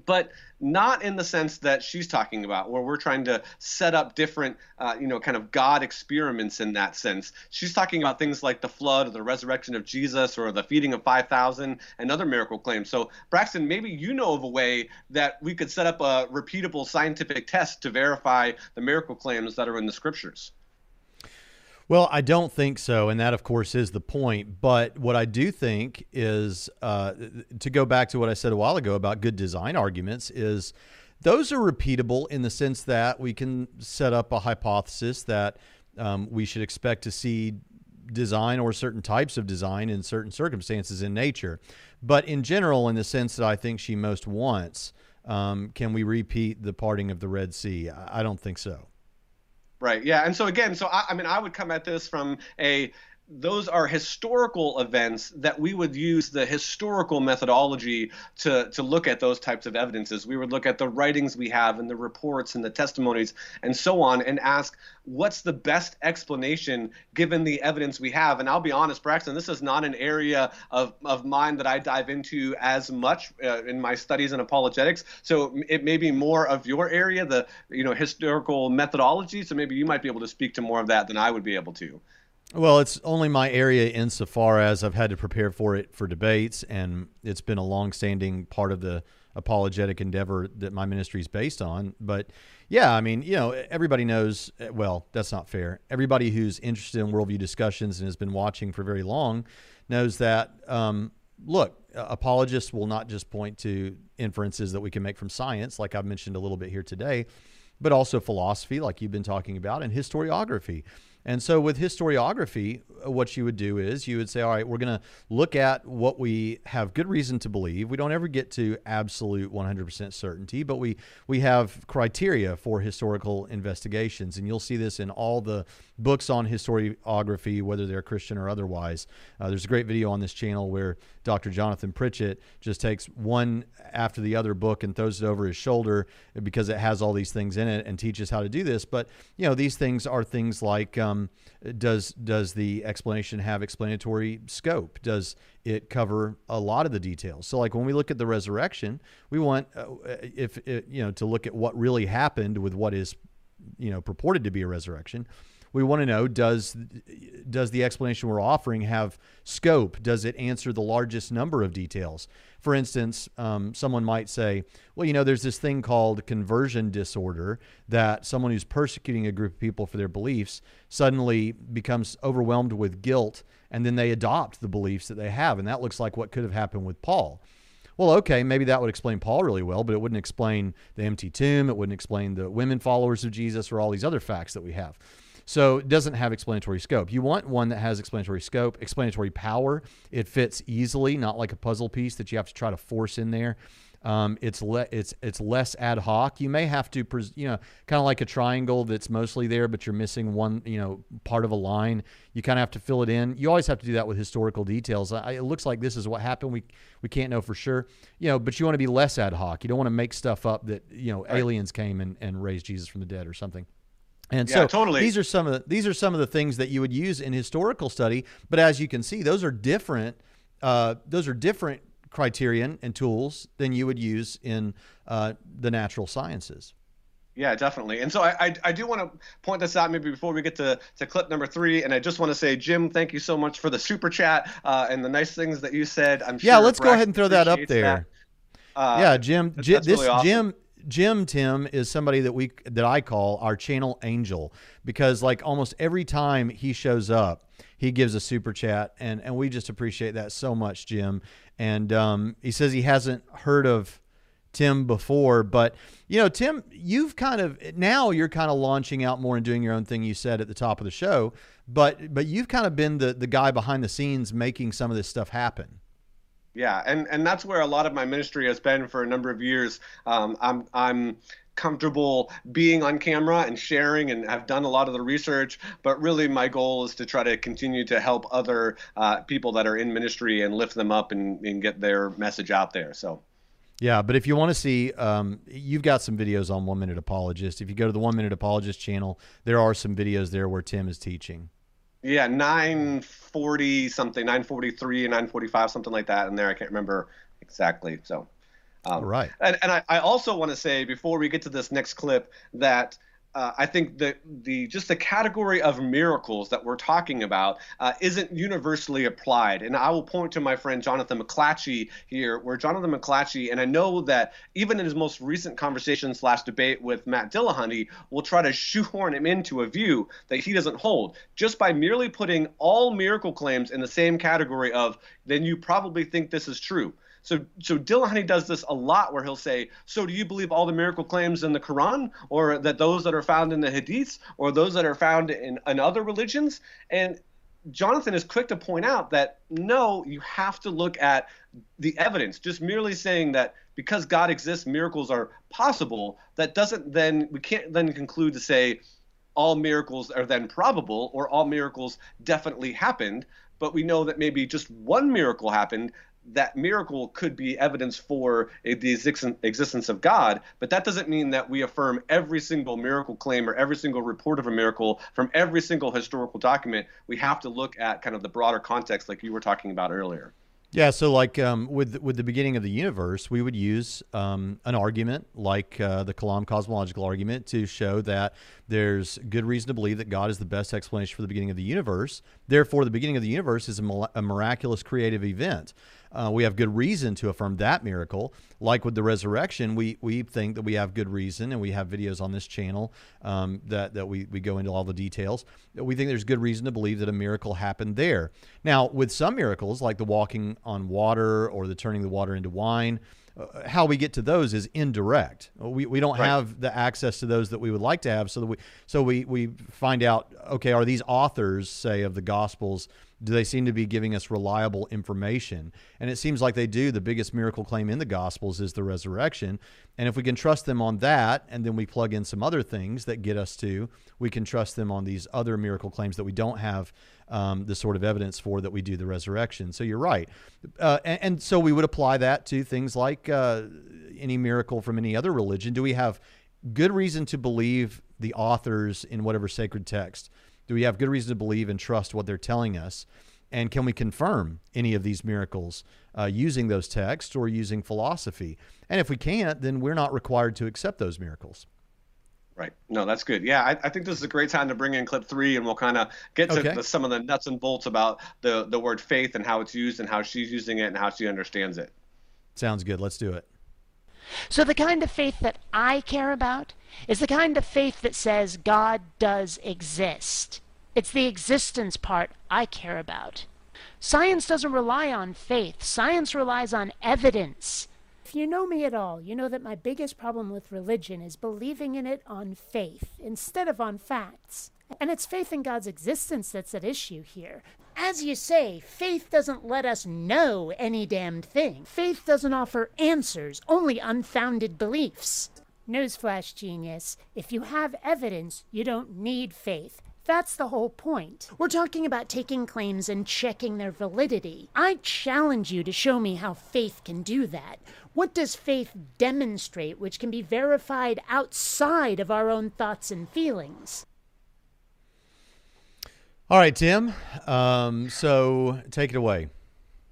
but not in the sense that she's talking about, where we're trying to set up different, uh, you know, kind of God experiments in that sense. She's talking about things like the flood or the resurrection of Jesus or the feeding of 5,000 and other miracle claims. So, Braxton, maybe you know of a way that we could set up a repeatable scientific test to verify the miracle claims that are in the scriptures. Well, I don't think so, and that, of course, is the point. But what I do think is uh, to go back to what I said a while ago about good design arguments is those are repeatable in the sense that we can set up a hypothesis that um, we should expect to see design or certain types of design in certain circumstances in nature. But in general, in the sense that I think she most wants, um, can we repeat the parting of the Red Sea? I don't think so. Right. Yeah. And so again, so I, I mean, I would come at this from a those are historical events that we would use the historical methodology to, to look at those types of evidences. We would look at the writings we have and the reports and the testimonies and so on and ask what's the best explanation given the evidence we have. And I'll be honest, Braxton, this is not an area of, of mine that I dive into as much uh, in my studies in apologetics. So it may be more of your area, the you know historical methodology. So maybe you might be able to speak to more of that than I would be able to. Well, it's only my area insofar as I've had to prepare for it for debates, and it's been a long-standing part of the apologetic endeavor that my ministry is based on. But yeah, I mean, you know, everybody knows. Well, that's not fair. Everybody who's interested in worldview discussions and has been watching for very long knows that. Um, look, apologists will not just point to inferences that we can make from science, like I've mentioned a little bit here today, but also philosophy, like you've been talking about, and historiography. And so with historiography, what you would do is you would say, all right, we're going to look at what we have good reason to believe. We don't ever get to absolute 100% certainty, but we, we have criteria for historical investigations. And you'll see this in all the books on historiography, whether they're Christian or otherwise. Uh, there's a great video on this channel where Dr. Jonathan Pritchett just takes one after the other book and throws it over his shoulder because it has all these things in it and teaches how to do this. But, you know, these things are things like, um, um, does does the explanation have explanatory scope? Does it cover a lot of the details? So, like when we look at the resurrection, we want uh, if it, you know to look at what really happened with what is you know purported to be a resurrection we want to know does does the explanation we're offering have scope? Does it answer the largest number of details? For instance, um, someone might say, well, you know, there's this thing called conversion disorder that someone who's persecuting a group of people for their beliefs suddenly becomes overwhelmed with guilt and then they adopt the beliefs that they have. And that looks like what could have happened with Paul. Well, okay, maybe that would explain Paul really well, but it wouldn't explain the empty tomb. It wouldn't explain the women followers of Jesus or all these other facts that we have. So it doesn't have explanatory scope. You want one that has explanatory scope, explanatory power. It fits easily, not like a puzzle piece that you have to try to force in there. Um, it's le- it's it's less ad hoc. You may have to, pres- you know, kind of like a triangle that's mostly there, but you're missing one, you know, part of a line. You kind of have to fill it in. You always have to do that with historical details. I, it looks like this is what happened. We we can't know for sure, you know, but you want to be less ad hoc. You don't want to make stuff up that you know aliens came and, and raised Jesus from the dead or something. And yeah, so totally. these are some of the, these are some of the things that you would use in historical study. But as you can see, those are different. Uh, those are different criterion and tools than you would use in uh, the natural sciences. Yeah, definitely. And so I, I, I, do want to point this out maybe before we get to, to clip number three. And I just want to say, Jim, thank you so much for the super chat uh, and the nice things that you said. I'm yeah, sure let's go ahead and throw that up there. Uh, yeah, Jim. Jim this really awesome. Jim Jim Tim is somebody that we that I call our channel angel because like almost every time he shows up, he gives a super chat and and we just appreciate that so much, Jim. And um, he says he hasn't heard of Tim before, but you know, Tim, you've kind of now you're kind of launching out more and doing your own thing. You said at the top of the show, but but you've kind of been the the guy behind the scenes making some of this stuff happen. Yeah, and and that's where a lot of my ministry has been for a number of years. Um, I'm I'm comfortable being on camera and sharing and I've done a lot of the research but really my goal is to try to continue to help other uh, people that are in ministry and lift them up and, and get their message out there so yeah, but if you want to see, um, you've got some videos on One Minute Apologist. If you go to the One Minute Apologist channel, there are some videos there where Tim is teaching. Yeah, 940 something, 943 and 945, something like that in there. I can't remember exactly. So, um, right. And, and I, I also want to say before we get to this next clip that uh, I think the the just the category of miracles that we're talking about uh, isn't universally applied. And I will point to my friend Jonathan McLatchie here, where Jonathan McLatchie, and I know that even in his most recent conversation slash debate with Matt Dillahunty, will try to shoehorn him into a view that he doesn't hold, just by merely putting all miracle claims in the same category of then you probably think this is true. So so Dillahunty does this a lot where he'll say, "So do you believe all the miracle claims in the Quran or that those that are found in the Hadiths or those that are found in, in other religions?" And Jonathan is quick to point out that no, you have to look at the evidence. Just merely saying that because God exists, miracles are possible, that doesn't then we can't then conclude to say all miracles are then probable or all miracles definitely happened but we know that maybe just one miracle happened that miracle could be evidence for the existence of God, but that doesn't mean that we affirm every single miracle claim or every single report of a miracle from every single historical document. We have to look at kind of the broader context, like you were talking about earlier. Yeah, so like um, with with the beginning of the universe, we would use um, an argument like uh, the Kalam cosmological argument to show that there's good reason to believe that God is the best explanation for the beginning of the universe. Therefore, the beginning of the universe is a, a miraculous creative event uh, we have good reason to affirm that miracle. Like with the resurrection, we we think that we have good reason, and we have videos on this channel um, that that we we go into all the details. We think there's good reason to believe that a miracle happened there. Now, with some miracles, like the walking on water or the turning the water into wine. Uh, how we get to those is indirect. We, we don't right. have the access to those that we would like to have. So that we so we we find out okay, are these authors say of the Gospels do they seem to be giving us reliable information? And it seems like they do. The biggest miracle claim in the Gospels is the resurrection. And if we can trust them on that, and then we plug in some other things that get us to, we can trust them on these other miracle claims that we don't have um, the sort of evidence for that we do the resurrection. So you're right. Uh, and, and, so we would apply that to things like uh, any miracle from any other religion. Do we have good reason to believe the authors in whatever sacred text? Do we have good reason to believe and trust what they're telling us? And can we confirm any of these miracles uh, using those texts or using philosophy? And if we can't, then we're not required to accept those miracles. Right. No, that's good. Yeah, I, I, think this is a great time to bring in clip three, and we'll kind of get to okay. the, some of the nuts and bolts about the the word faith and how it's used and how she's using it and how she understands it. Sounds good. Let's do it. So the kind of faith that I care about is the kind of faith that says God does exist. It's the existence part I care about. Science doesn't rely on faith. Science relies on evidence. If you know me at all, you know that my biggest problem with religion is believing in it on faith instead of on facts. And it's faith in God's existence that's at issue here. As you say, faith doesn't let us know any damned thing. Faith doesn't offer answers, only unfounded beliefs. Newsflash genius if you have evidence, you don't need faith. That's the whole point. We're talking about taking claims and checking their validity. I challenge you to show me how faith can do that. What does faith demonstrate which can be verified outside of our own thoughts and feelings? All right, Tim. Um, so take it away.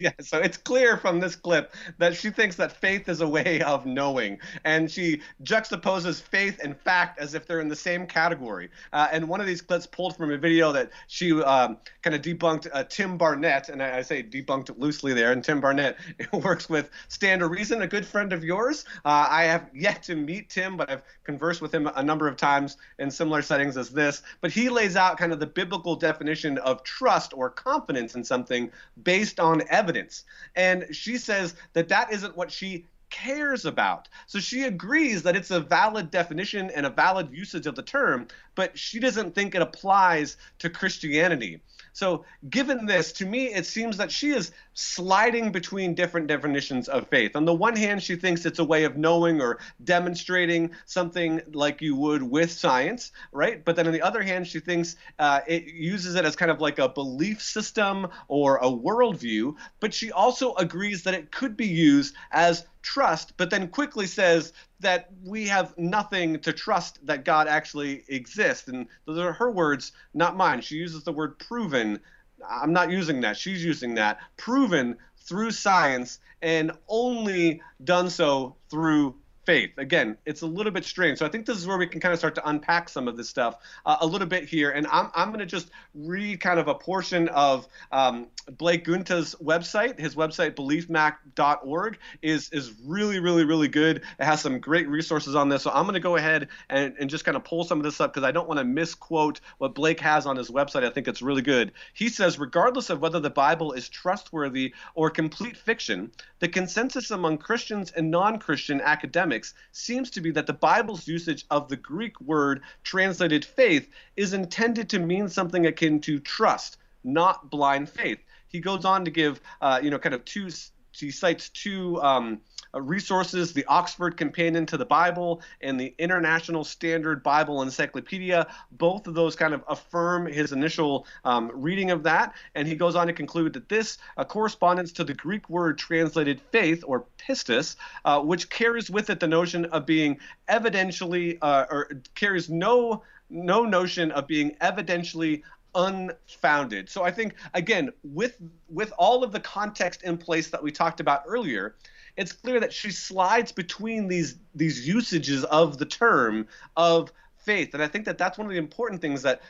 (laughs) Yeah, so it's clear from this clip that she thinks that faith is a way of knowing, and she juxtaposes faith and fact as if they're in the same category. Uh, and one of these clips pulled from a video that she um, kind of debunked uh, Tim Barnett, and I, I, say debunked loosely there. And Tim Barnett (laughs) works with Stand to Reason, a good friend of yours. Uh, I have yet to meet Tim, but I've conversed with him a number of times in similar settings as this. But he lays out kind of the biblical definition of trust or confidence in something based on evidence evidence. And she says that that isn't what she cares about. So she agrees that it's a valid definition and a valid usage of the term, but she doesn't think it applies to Christianity. So, given this, to me, it seems that she is sliding between different definitions of faith. On the one hand, she thinks it's a way of knowing or demonstrating something like you would with science, right? But then on the other hand, she thinks uh, it uses it as kind of like a belief system or a worldview. But she also agrees that it could be used as trust, but then quickly says that we have nothing to trust that God actually exists. And those are her words, not mine. She uses the word proven. I'm not using that. She's using that. Proven through science and only done so through faith. Again, it's a little bit strange. So I think this is where we can kind of start to unpack some of this stuff uh, a little bit here. And I'm, I'm going to just read kind of a portion of um, Blake Giunta's website. His website, beliefmap.org, is, is really, really, really good. It has some great resources on this. So I'm going to go ahead and, and just kind of pull some of this up because I don't want to misquote what Blake has on his website. I think it's really good. He says, regardless of whether the Bible is trustworthy or complete fiction, the consensus among Christians and non Christian academics academics seems to be that the Bible's usage of the Greek word translated faith is intended to mean something akin to trust, not blind faith. He goes on to give, uh, you know, kind of two he cites two um, uh, resources the Oxford Companion to the Bible and the International Standard Bible Encyclopedia. Both of those kind of affirm his initial um, reading of that. And he goes on to conclude that this uh, corresponds to the Greek word translated faith or pistis, uh, which carries with it the notion of being evidentially, uh, or carries no no notion of being evidentially unfounded. So I think again, with with all of the context in place that we talked about earlier, it's clear that she slides between these these usages of the term of faith, and I think that that's one of the important things that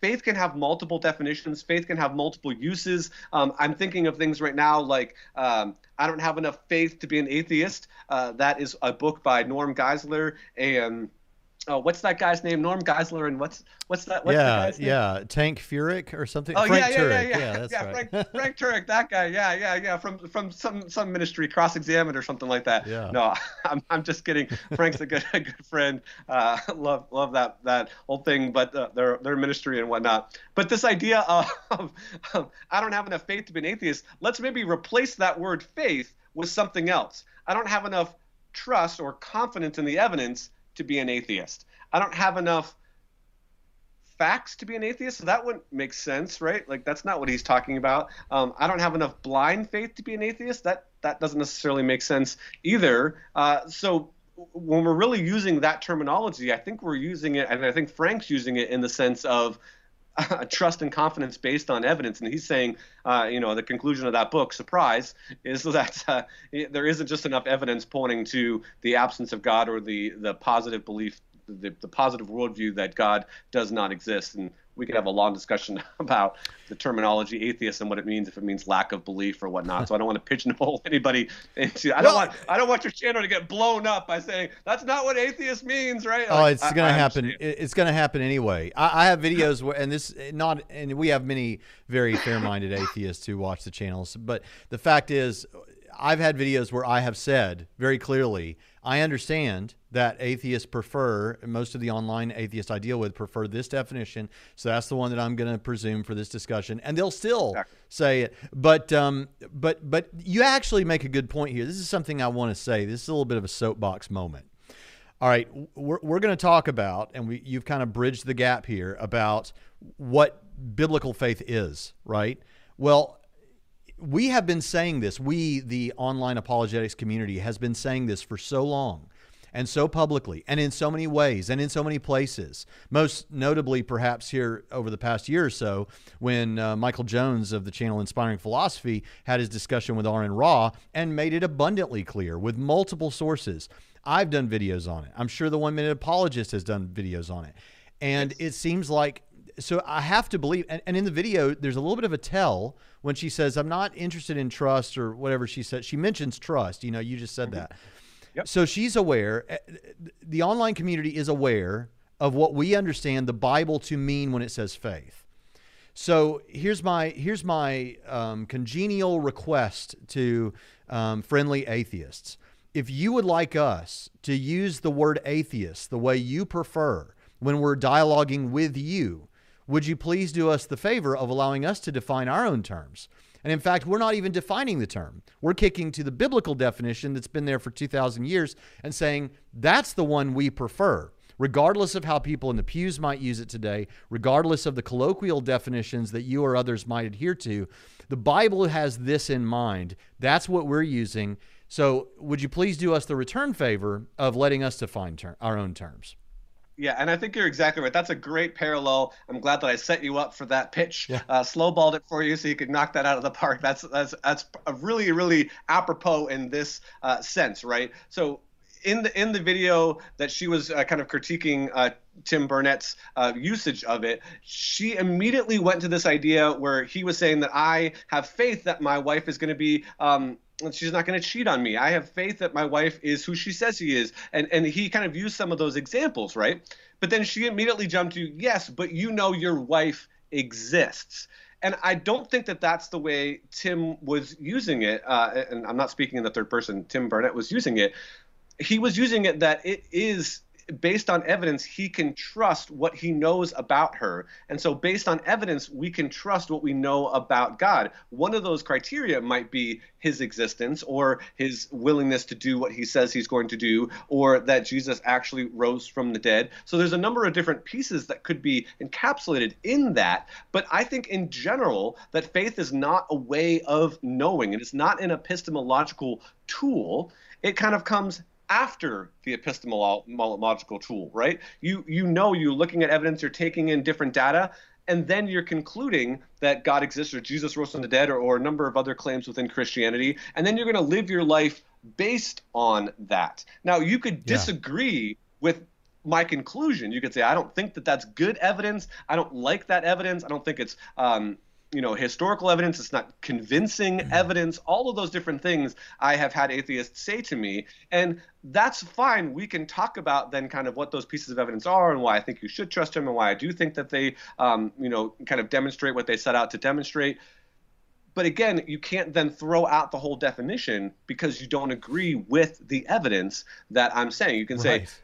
faith can have multiple definitions. Faith can have multiple uses. Um, I'm thinking of things right now like um, I don't have enough faith to be an atheist. Uh, that is a book by Norm Geisler and oh, what's that guy's name? Norm Geisler and what's what's that? What's yeah, yeah, Tank Furyk or something. Oh Frank yeah, yeah, Turek. yeah, yeah, yeah, that's yeah, right. Frank, (laughs) Frank Turek, that guy. Yeah, yeah, yeah. From from some some ministry, cross examined or something like that. Yeah. No, (laughs) I'm I'm just kidding. Frank's a good (laughs) a good friend. Uh, love love that that whole thing, but uh, their their ministry and whatnot. But this idea of, of, of I don't have enough faith to be an atheist. Let's maybe replace that word faith with something else. I don't have enough trust or confidence in the evidence to be an atheist. I don't have enough facts to be an atheist, so that wouldn't make sense, right? Like that's not what he's talking about. Um, I don't have enough blind faith to be an atheist. That that doesn't necessarily make sense either. Uh, so when we're really using that terminology, I think we're using it, and I think Frank's using it in the sense of (laughs) uh, trust and confidence based on evidence. And he's saying, uh, you know, the conclusion of that book, surprise, is (laughs) that uh, there isn't just enough evidence pointing to the absence of God or the the positive belief the, the positive worldview that God does not exist. And we could have a long discussion (laughs) about the terminology atheist and what it means if it means lack of belief or whatnot. So I don't want to pigeonhole (laughs) anybody into. I don't want. I don't want your channel to get blown up by saying that's not what atheist means, right? Oh, it's going to happen. It's going to happen anyway. I, I have videos where, and this not, and we have many very fair-minded atheists who watch the channels. But the fact is, I've had videos where I have said very clearly, I understand that atheists prefer, most of the online atheists I deal with prefer this definition. So that's the one that I'm going to presume for this discussion. And they'll still exactly. say it. But, um, but, but you actually make a good point here. This is something I want to say. This is a little bit of a soapbox moment. All right, we're, we're going to talk about, and we, you've kind of bridged the gap here about what biblical faith is, right? Well, we have been saying this. We, the online apologetics community, has been saying this for so long and so publicly and in so many ways and in so many places. Most notably, perhaps here over the past year or so, when uh, Michael Jones of the channel Inspiring Philosophy had his discussion with Aron Ra and made it abundantly clear with multiple sources. I've done videos on it. I'm sure the One Minute Apologist has done videos on it. And it seems like so I have to believe, and, and, in the video, there's a little bit of a tell when she says, "I'm not interested in trust" or whatever she said. She mentions trust. You know, you just said mm-hmm. that. Yep. So she's aware. Eh, the online community is aware of what we understand the Bible to mean when it says faith. So here's my here's my um, congenial request to um, friendly atheists. If you would like us to use the word atheist the way you prefer when we're dialoguing with you, would you please do us the favor of allowing us to define our own terms? And in fact, we're not even defining the term. We're kicking to the biblical definition that's been there for 2,000 years and saying that's the one we prefer, regardless of how people in the pews might use it today, regardless of the colloquial definitions that you or others might adhere to. The Bible has this in mind. That's what we're using. So, would you please do us the return favor of letting us define ter- our own terms? Yeah, and I think you're exactly right. That's a great parallel. I'm glad that I set you up for that pitch. Yeah. Uh, slowballed it for you so you could knock that out of the park. That's that's that's a really really apropos in this uh, sense, right? So in the in the video that she was uh, kind of critiquing uh, Tim Barnett's uh, usage of it, she immediately went to this idea where he was saying that I have faith that my wife is going to be um, she's not going to cheat on me. I have faith that my wife is who she says she is. And and he kind of used some of those examples, right? But then she immediately jumped to, "Yes, but you know your wife exists." And I don't think that that's the way Tim was using it. Uh, and I'm not speaking in the third person. Tim Barnett was using it. He was using it that it is based on evidence, he can trust what he knows about her. And so, based on evidence, we can trust what we know about God. One of those criteria might be his existence or his willingness to do what he says he's going to do, or that Jesus actually rose from the dead. So, there's a number of different pieces that could be encapsulated in that. But I think, in general, that faith is not a way of knowing, and it's not an epistemological tool. It kind of comes after the epistemological tool, right? You you know you're looking at evidence, you're taking in different data, and then you're concluding that God exists or Jesus rose from the dead or, or a number of other claims within Christianity, and then you're going to live your life based on that. Now you could disagree yeah. with my conclusion. You could say I don't think that that's good evidence. I don't like that evidence. I don't think it's um, you know historical evidence it's not convincing mm-hmm. evidence all of those different things i have had atheists say to me and that's fine we can talk about then kind of what those pieces of evidence are and why i think you should trust them and why i do think that they um, you know kind of demonstrate what they set out to demonstrate but again you can't then throw out the whole definition because you don't agree with the evidence that i'm saying you can right. say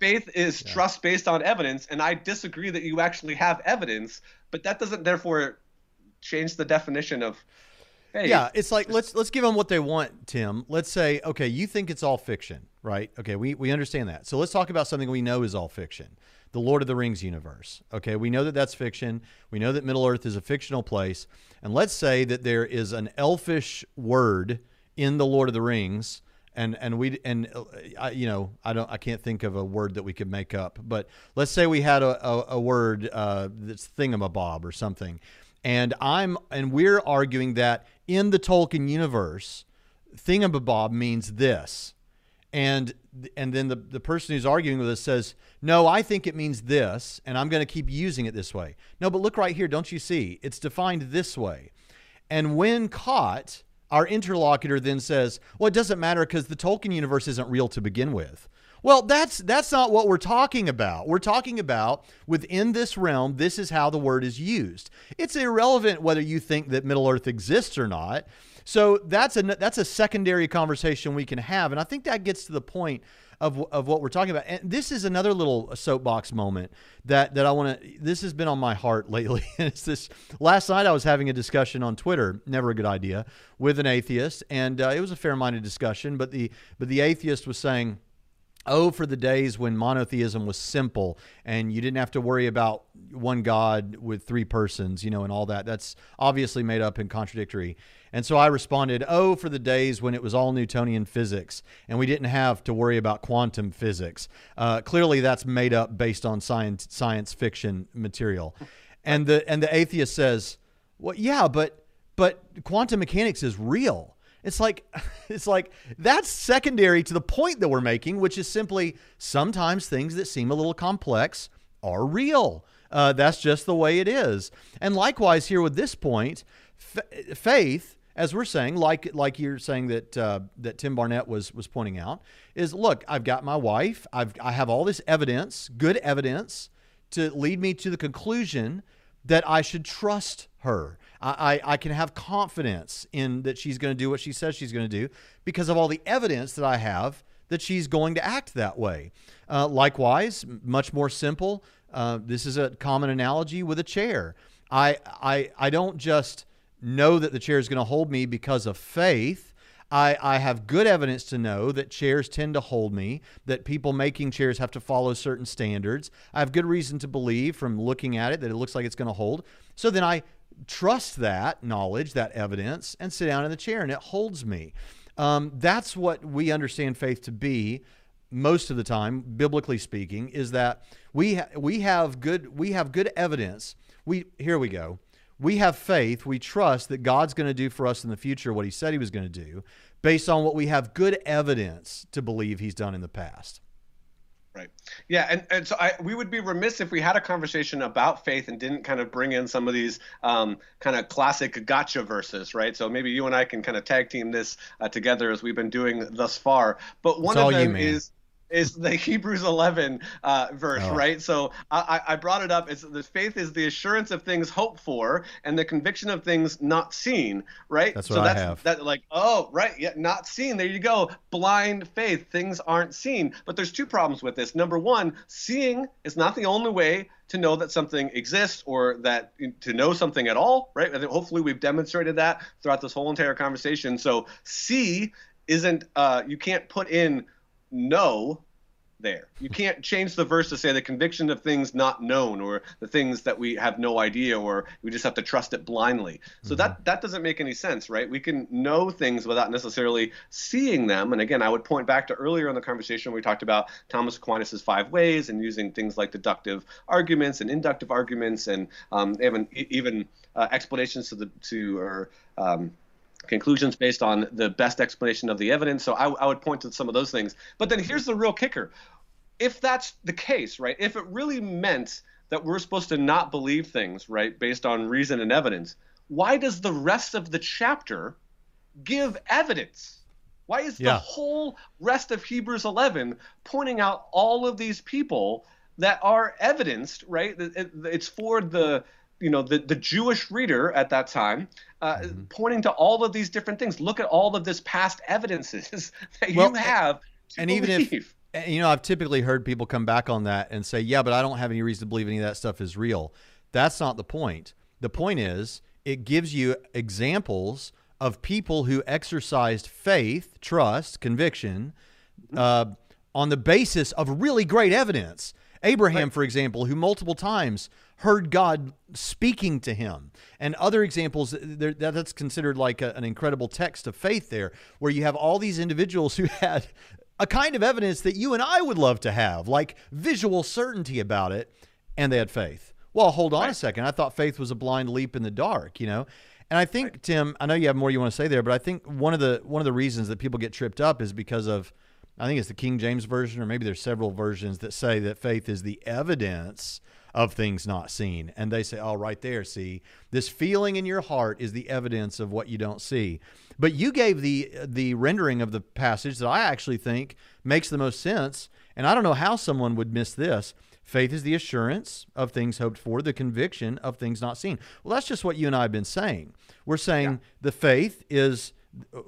faith is yeah. trust based on evidence and i disagree that you actually have evidence but that doesn't therefore change the definition of Hey, yeah, it's like let's let's give them what they want, Tim. Let's say, okay, you think it's all fiction, right? Okay, we, we understand that. So let's talk about something we know is all fiction. The Lord of the Rings universe. Okay, we know that that's fiction. We know that Middle Earth is a fictional place. And let's say that there is an elfish word in the Lord of the Rings and and we and uh, I, you know I don't I can't think of a word that we could make up, but let's say we had a, a, a word uh, that's thingamabob or something, and I'm and we're arguing that in the Tolkien universe, thingamabob means this. And and then the, the person who's arguing with us says, No, I think it means this, and I'm going to keep using it this way. No, but look right here, don't you see? It's defined this way. And when caught, our interlocutor then says, Well, it doesn't matter because the Tolkien universe isn't real to begin with. Well, that's that's not what we're talking about. We're talking about within this realm, this is how the word is used. It's irrelevant whether you think that Middle Earth exists or not. So that's a that's a secondary conversation we can have, and I think that gets to the point of, of what we're talking about. And this is another little soapbox moment that that I want to. This has been on my heart lately. (laughs) it's this. Last night I was having a discussion on Twitter. Never a good idea with an atheist, and uh, it was a fair-minded discussion. But the but the atheist was saying. Oh, for the days when monotheism was simple and you didn't have to worry about one God with three persons, you know, and all that. That's obviously made up and contradictory. And so I responded, Oh, for the days when it was all Newtonian physics and we didn't have to worry about quantum physics. Uh, clearly, that's made up based on science, science fiction material. And the, and the atheist says, Well, yeah, but, but quantum mechanics is real. It's like (laughs) it's like that's secondary to the point that we're making, which is simply sometimes things that seem a little complex are real. Uh, that's just the way it is. And likewise here with this point, f- faith as we're saying, like like you're saying that uh, that Tim Barnett was was pointing out, is look, I've got my wife, I've I have all this evidence, good evidence, to lead me to the conclusion that I should trust her. I, I, can have confidence in that she's going to do what she says she's going to do because of all the evidence that I have that she's going to act that way. Uh, likewise, much more simple. Uh, this is a common analogy with a chair. I I I don't just know that the chair is going to hold me because of faith. I, I have good evidence to know that chairs tend to hold me, that people making chairs have to follow certain standards. I have good reason to believe from looking at it that it looks like it's going to hold. So then I trust that knowledge, that evidence, and sit down in the chair, and it holds me. Um, that's what we understand faith to be most of the time, biblically speaking, is that we ha- we have good we have good evidence. We here we go we have faith, we trust that God's going to do for us in the future what he said he was going to do based on what we have good evidence to believe he's done in the past. Right. Yeah, and, and so I, we would be remiss if we had a conversation about faith and didn't kind of bring in some of these um, kind of classic gotcha verses, right? So maybe you and I can kind of tag team this uh, together as we've been doing thus far. But one it's of them is is the Hebrews 11 uh, verse, oh. right? So I, I, brought it up. It's the faith is the assurance of things hoped for and the conviction of things not seen, right? That's what so I that's, have. That like, oh, right, yeah, not seen. There you go. Blind faith. Things aren't seen. But there's two problems with this. Number one, seeing is not the only way to know that something exists or that to know something at all, right? hopefully we've demonstrated that throughout this whole entire conversation. So see isn't uh, you can't put in know there. You can't change the verse to say the conviction of things not known or the things that we have no idea or we just have to trust it blindly. So mm-hmm. that that doesn't make any sense, right? We can know things without necessarily seeing them. And again, I would point back to earlier in the conversation we talked about Thomas Aquinas's five ways and using things like deductive arguments and inductive arguments and um, even even uh, explanations to the to or um, conclusions based on the best explanation of the evidence. So I, I, would point to some of those things. But then here's the real kicker. If that's the case, right, if it really meant that we're supposed to not believe things, right, based on reason and evidence, why does the rest of the chapter give evidence? Why is yeah. the whole rest of Hebrews 11 pointing out all of these people that are evidenced, right? It's for the you know the, the Jewish reader at that time, uh, mm-hmm. pointing to all of these different things. Look at all of this past evidences (laughs) that well, you have. and believe. even if (laughs) you know, I've typically heard people come back on that and say, "Yeah, but I don't have any reason to believe any of that stuff is real." That's not the point. The point is, it gives you examples of people who exercised faith, trust, conviction uh, on the basis of really great evidence. Abraham, right. for example, who multiple times heard God speaking to him. And other examples, that's considered like a, an incredible text of faith there, where you have all these individuals (laughs) who had a kind of evidence that you and I would love to have, like visual certainty about it, and they had faith. Well, hold on right. a second. I thought faith was a blind leap in the dark, you know? And I think, right. Tim, I know you have more you want to say there, but I think one of the one of the reasons that people get tripped up is because of I think it's the King James version, or maybe there's several versions that say that faith is the evidence of things not seen. And they say, oh, right there, see, this feeling in your heart is the evidence of what you don't see. But you gave the the rendering of the passage that I actually think makes the most sense. And I don't know how someone would miss this. Faith is the assurance of things hoped for, the conviction of things not seen. Well, that's just what you and I have been saying. We're saying yeah. the faith is uh,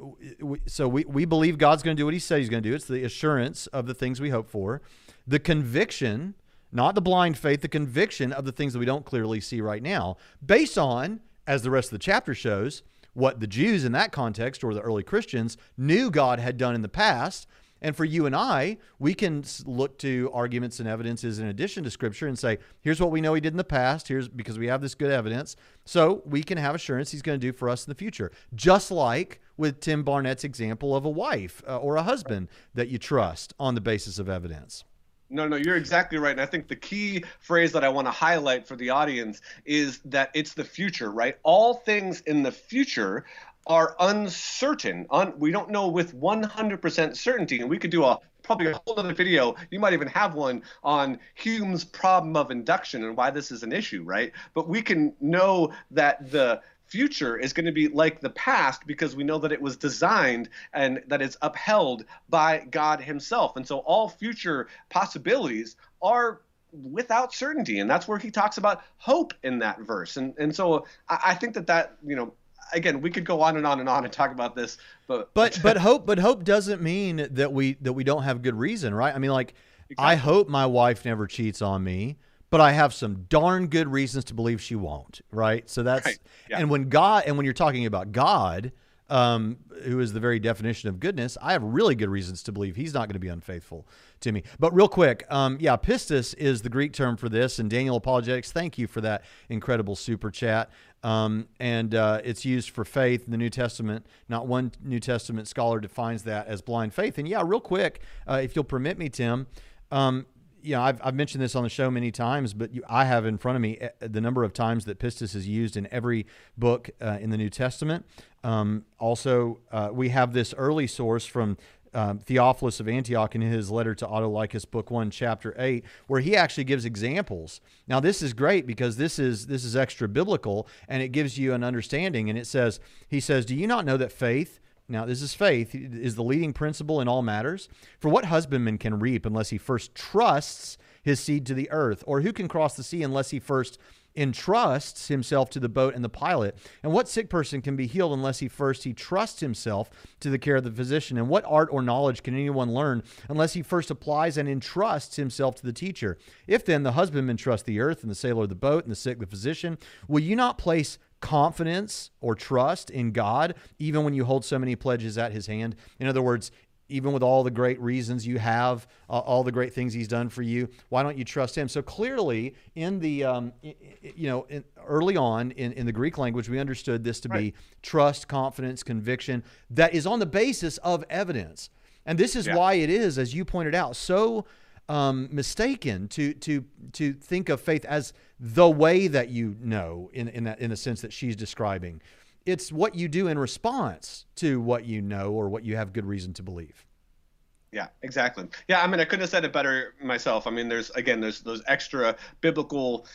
so we, we believe God's going to do what he said he's going to do. It's the assurance of the things we hope for. The conviction, not the blind faith, the conviction of the things that we don't clearly see right now, based on, as the rest of the chapter shows, what the Jews in that context or the early Christians knew God had done in the past. And for you and I, we can look to arguments and evidences in addition to Scripture and say, here's what we know He did in the past. Here's because we have this good evidence. So we can have assurance He's going to do for us in the future. Just like with Tim Barnett's example of a wife uh, or a husband that you trust on the basis of evidence. No, no, you're exactly right. And I think the key phrase that I want to highlight for the audience is that it's the future, right? All things in the future are uncertain. Un- we don't know with 100% certainty. And we could do a probably a whole other video. You might even have one on Hume's problem of induction and why this is an issue, right? But we can know that the future is going to be like the past because we know that it was designed and that it's upheld by God Himself. And so all future possibilities are without certainty. And that's where he talks about hope in that verse. And, and so I, I think that that, you know, again, we could go on and on and on and talk about this, but (laughs) but but hope but hope doesn't mean that we that we don't have good reason, right? I mean, like exactly. I hope my wife never cheats on me, but I have some darn good reasons to believe she won't, right? So that's right. yeah. and when God and when you're talking about God, um, who is the very definition of goodness, I have really good reasons to believe he's not going to be unfaithful to me. But real quick, um, yeah, pistis is the Greek term for this, and Daniel Apologetics, thank you for that incredible super chat. Um, and uh, it's used for faith in the New Testament. Not one New Testament scholar defines that as blind faith. And yeah, real quick, uh, if you'll permit me, Tim, um, you know, I've, I've mentioned this on the show many times, but you, I have in front of me eh, the number of times that pistis is used in every book uh, in the New Testament. Um, also, uh, we have this early source from um, Theophilus of Antioch in his letter to Autolycus, book one, chapter eight, where he actually gives examples. Now, this is great because this is this is extra biblical and it gives you an understanding. And it says, he says, "Do you not know that faith?" Now, this is faith, is the leading principle in all matters. For what husbandman can reap unless he first trusts his seed to the earth? Or who can cross the sea unless he first entrusts himself to the boat and the pilot. And what sick person can be healed unless he first he trusts himself to the care of the physician? And what art or knowledge can anyone learn unless he first applies and entrusts himself to the teacher? If then the husbandman trusts the earth and the sailor the boat and the sick the physician, will you not place confidence or trust in God even when you hold so many pledges at his hand? In other words, even with all the great reasons you have, uh, all the great things he's done for you, why don't you trust him? So clearly, in the um, you know, in, early on in, in the Greek language, we understood this to right. be trust, confidence, conviction that is on the basis of evidence, and this is yeah. why it is, as you pointed out, so um, mistaken to to to think of faith as the way that you know in in that in the sense that she's describing it's what you do in response to what you know or what you have good reason to believe. Yeah, exactly. Yeah, I mean, I couldn't have said it better myself. I mean, there's again, there's those extra biblical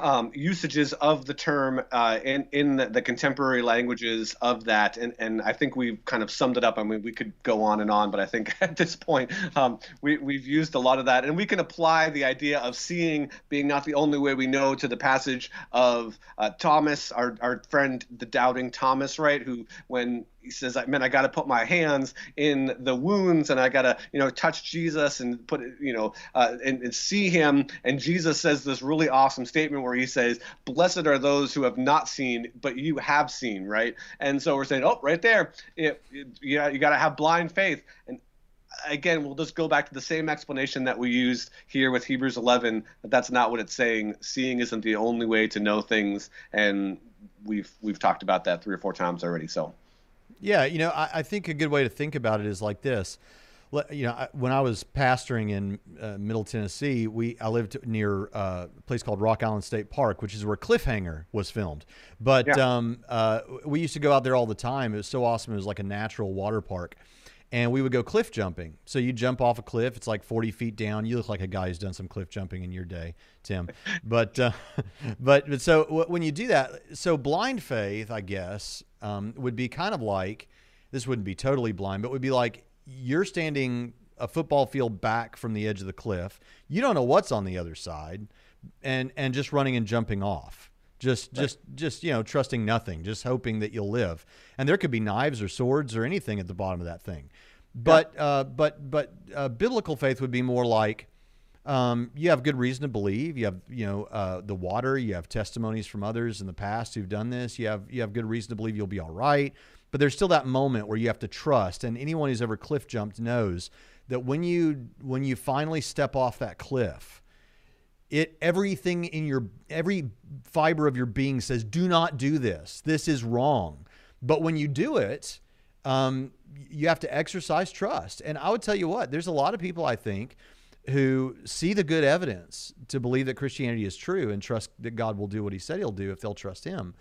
um, usages of the term uh, in in the, the, contemporary languages of that, and and I think we've kind of summed it up. I mean, we could go on and on, but I think (laughs) at this point um, we we've used a lot of that, and we can apply the idea of seeing being not the only way we know to the passage of uh, Thomas, our our friend, the doubting Thomas, right? Who when he says, "I "Man, I got to put my hands in the wounds, and I got to, you know, touch Jesus and put, you know, uh, and, and, see Him." And Jesus says this really awesome statement where He says, "Blessed are those who have not seen, but you have seen." Right? And so we're saying, "Oh, right there, it, it, you got to have blind faith." And again, we'll just go back to the same explanation that we used here with Hebrews 11. That that's not what it's saying. Seeing isn't the only way to know things, and we've we've talked about that three or four times already. So. Yeah, you know, I, I, think a good way to think about it is like this. You know, when I was pastoring in uh, Middle Tennessee, we I lived near uh, a place called Rock Island State Park, which is where Cliffhanger was filmed. But yeah. um, uh, we used to go out there all the time. It was so awesome. It was like a natural water park and we would go cliff jumping. So you jump off a cliff; it's like forty feet down. You look like a guy who's done some cliff jumping in your day, Tim. (laughs) But uh, (laughs) but but so when you do that, so blind faith, I guess, um, would be kind of like this wouldn't be totally blind, but would be like you're standing a football field back from the edge of the cliff. You don't know what's on the other side, and and just running and jumping off. Just just just you know trusting nothing, just hoping that you'll live. And there could be knives or swords or anything at the bottom of that thing. But yeah. uh, but but uh, biblical faith would be more like um, you have good reason to believe. You have, you know, uh, the water. You have testimonies from others in the past who've done this. You have, you have good reason to believe you'll be all right. But there's still that moment where you have to trust. And anyone who's ever cliff jumped knows that when you when you finally step off that cliff, it everything in your every fiber of your being says, "Do not do this. This is wrong." But when you do it, um, you have to exercise trust. And I would tell you what, there's a lot of people I think who see the good evidence to believe that Christianity is true and trust that God will do what he said he'll do if they'll trust him.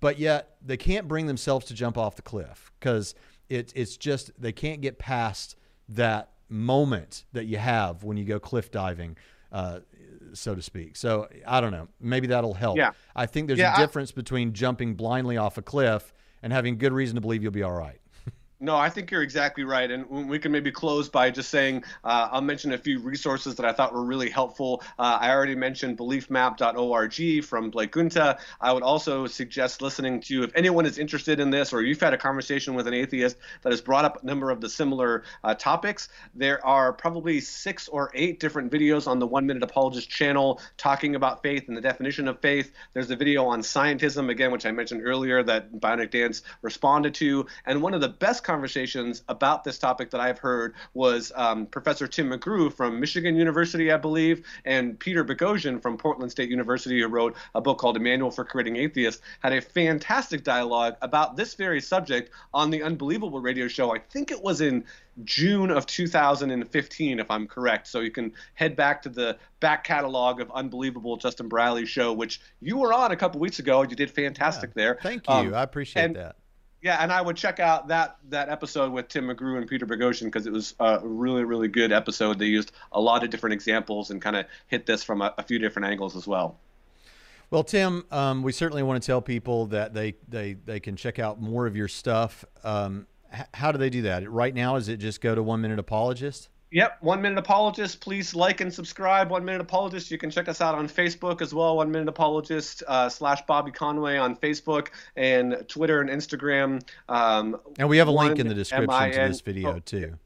But yet they can't bring themselves to jump off the cliff because it, it's just they can't get past that moment that you have when you go cliff diving, uh, so to speak. So I don't know. Maybe that'll help. Yeah. I think there's yeah, a difference I, between jumping blindly off a cliff and having good reason to believe you'll be all right. No, I think you're exactly right. And we can maybe close by just saying uh, I'll mention a few resources that I thought were really helpful. Uh, I already mentioned beliefmap.org from Blake Giunta. I would also suggest listening to, if anyone is interested in this or you've had a conversation with an atheist that has brought up a number of the similar uh, topics, there are probably six or eight different videos on the One Minute Apologist channel talking about faith and the definition of faith. There's a video on scientism, again, which I mentioned earlier that Bionic Dance responded to. And one of the best conversations about this topic that I've heard was um, Professor Tim McGrew from Michigan University, I believe, and Peter Boghossian from Portland State University, who wrote a book called A Manual for Creating Atheists, had a fantastic dialogue about this very subject on the Unbelievable radio show. I think it was in June of 2015, if I'm correct. So you can head back to the back catalog of Unbelievable Justin Brierley show, which you were on a couple weeks ago. And you did fantastic yeah, there. Thank you. Um, I appreciate and, that. Yeah, and I would check out that that episode with Tim McGrew and Peter Boghossian because it was a really really good episode. They used a lot of different examples and kind of hit this from a, a, few different angles as well. Well, Tim, um, we certainly want to tell people that they they they can check out more of your stuff. Um, h- how do they do that? Right now, is it just go to One Minute Apologist? Yep, One Minute Apologist. Please like and subscribe. One Minute Apologist. You can check us out on Facebook as well. One Minute Apologist uh, slash Bobby Conway on Facebook and Twitter and Instagram. Um, and we have a link in the description M-I-N- to this video too.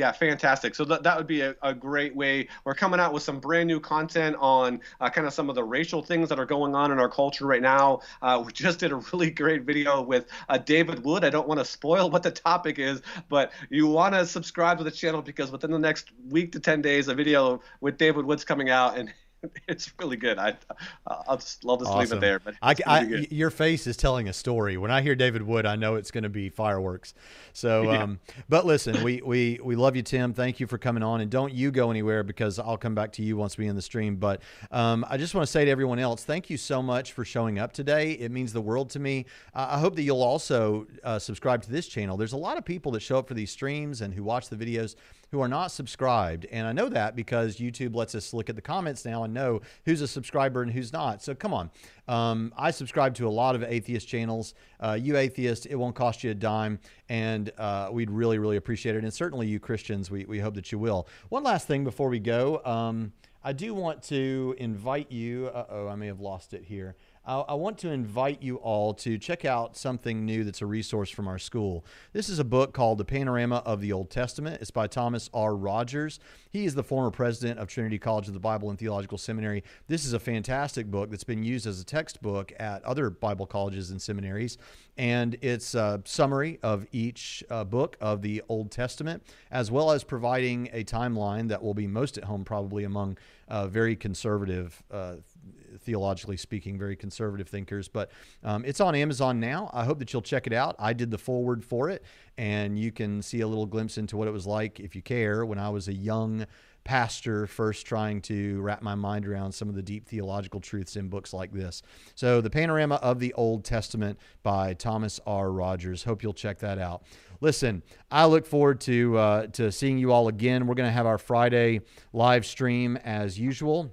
Yeah, fantastic. So that, that would be a, a great way. We're coming out with some brand new content on uh, kind of some of the racial things that are going on in our culture right now. Uh, we just did a really great video with uh, David Wood. I don't want to spoil what the topic is, but you want to subscribe to the channel because within the next week to 10 days, a video with David Wood's coming out and (laughs) it's really good. I I'll just I'll just awesome. leave it there. But I, I, your face is telling a story. When I hear David Wood, I know it's going to be fireworks. So, (laughs) yeah. um, but listen, we we we love you, Tim. Thank you for coming on, and don't you go anywhere because I'll come back to you once we end the stream. But um, I just want to say to everyone else, thank you so much for showing up today. It means the world to me. Uh, I hope that you'll also uh, subscribe to this channel. There's a lot of people that show up for these streams and who watch the videos who are not subscribed. And I know that because YouTube lets us look at the comments now and know who's a subscriber and who's not. So come on. Um, I subscribe to a lot of atheist channels. Uh, you atheist, it won't cost you a dime. And uh, we'd really, really appreciate it. And certainly you Christians, we, we hope that you will. One last thing before we go. Um, I do want to invite you. Uh oh, I may have lost it here. I want to invite you all to check out something new that's a resource from our school. This is a book called The Panorama of the Old Testament. It's by Thomas R. Rogers. He is the former president of Trinity College of the Bible and Theological Seminary. This is a fantastic book that's been used as a textbook at other Bible colleges and seminaries. And it's a summary of each uh, book of the Old Testament, as well as providing a timeline that will be most at home probably among uh, very conservative uh, theologically speaking, very conservative thinkers. But um, it's on Amazon now. I hope that you'll check it out. I did the foreword for it, and you can see a little glimpse into what it was like, if you care, when I was a young pastor first trying to wrap my mind around some of the deep theological truths in books like this. So, The Panorama of the Old Testament by Thomas R. Rogers. Hope you'll check that out. Listen, I look forward to uh, to seeing you all again. We're going to have our Friday live stream as usual.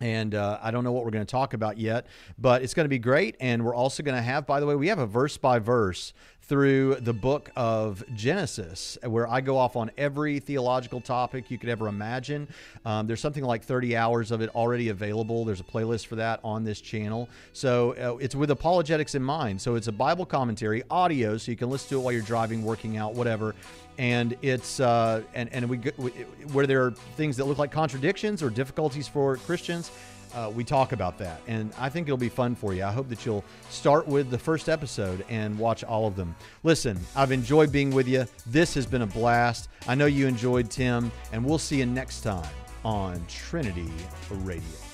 And uh, I don't know what we're going to talk about yet, but it's going to be great. And we're also going to have, by the way, we have a verse by verse through the book of Genesis, where I go off on every theological topic you could ever imagine. Um, there's something like 30 hours of it already available. There's a playlist for that on this channel. So uh, it's with apologetics in mind. So it's a Bible commentary, audio, so you can listen to it while you're driving, working out, whatever and it's uh, and and we, we where there are things that look like contradictions or difficulties for Christians. Uh, we talk about that, and I think it'll be fun for you. I hope that you'll start with the first episode and watch all of them. Listen, I've enjoyed being with you. This has been a blast. I know you enjoyed Tim, and we'll see you next time on Trinity Radio.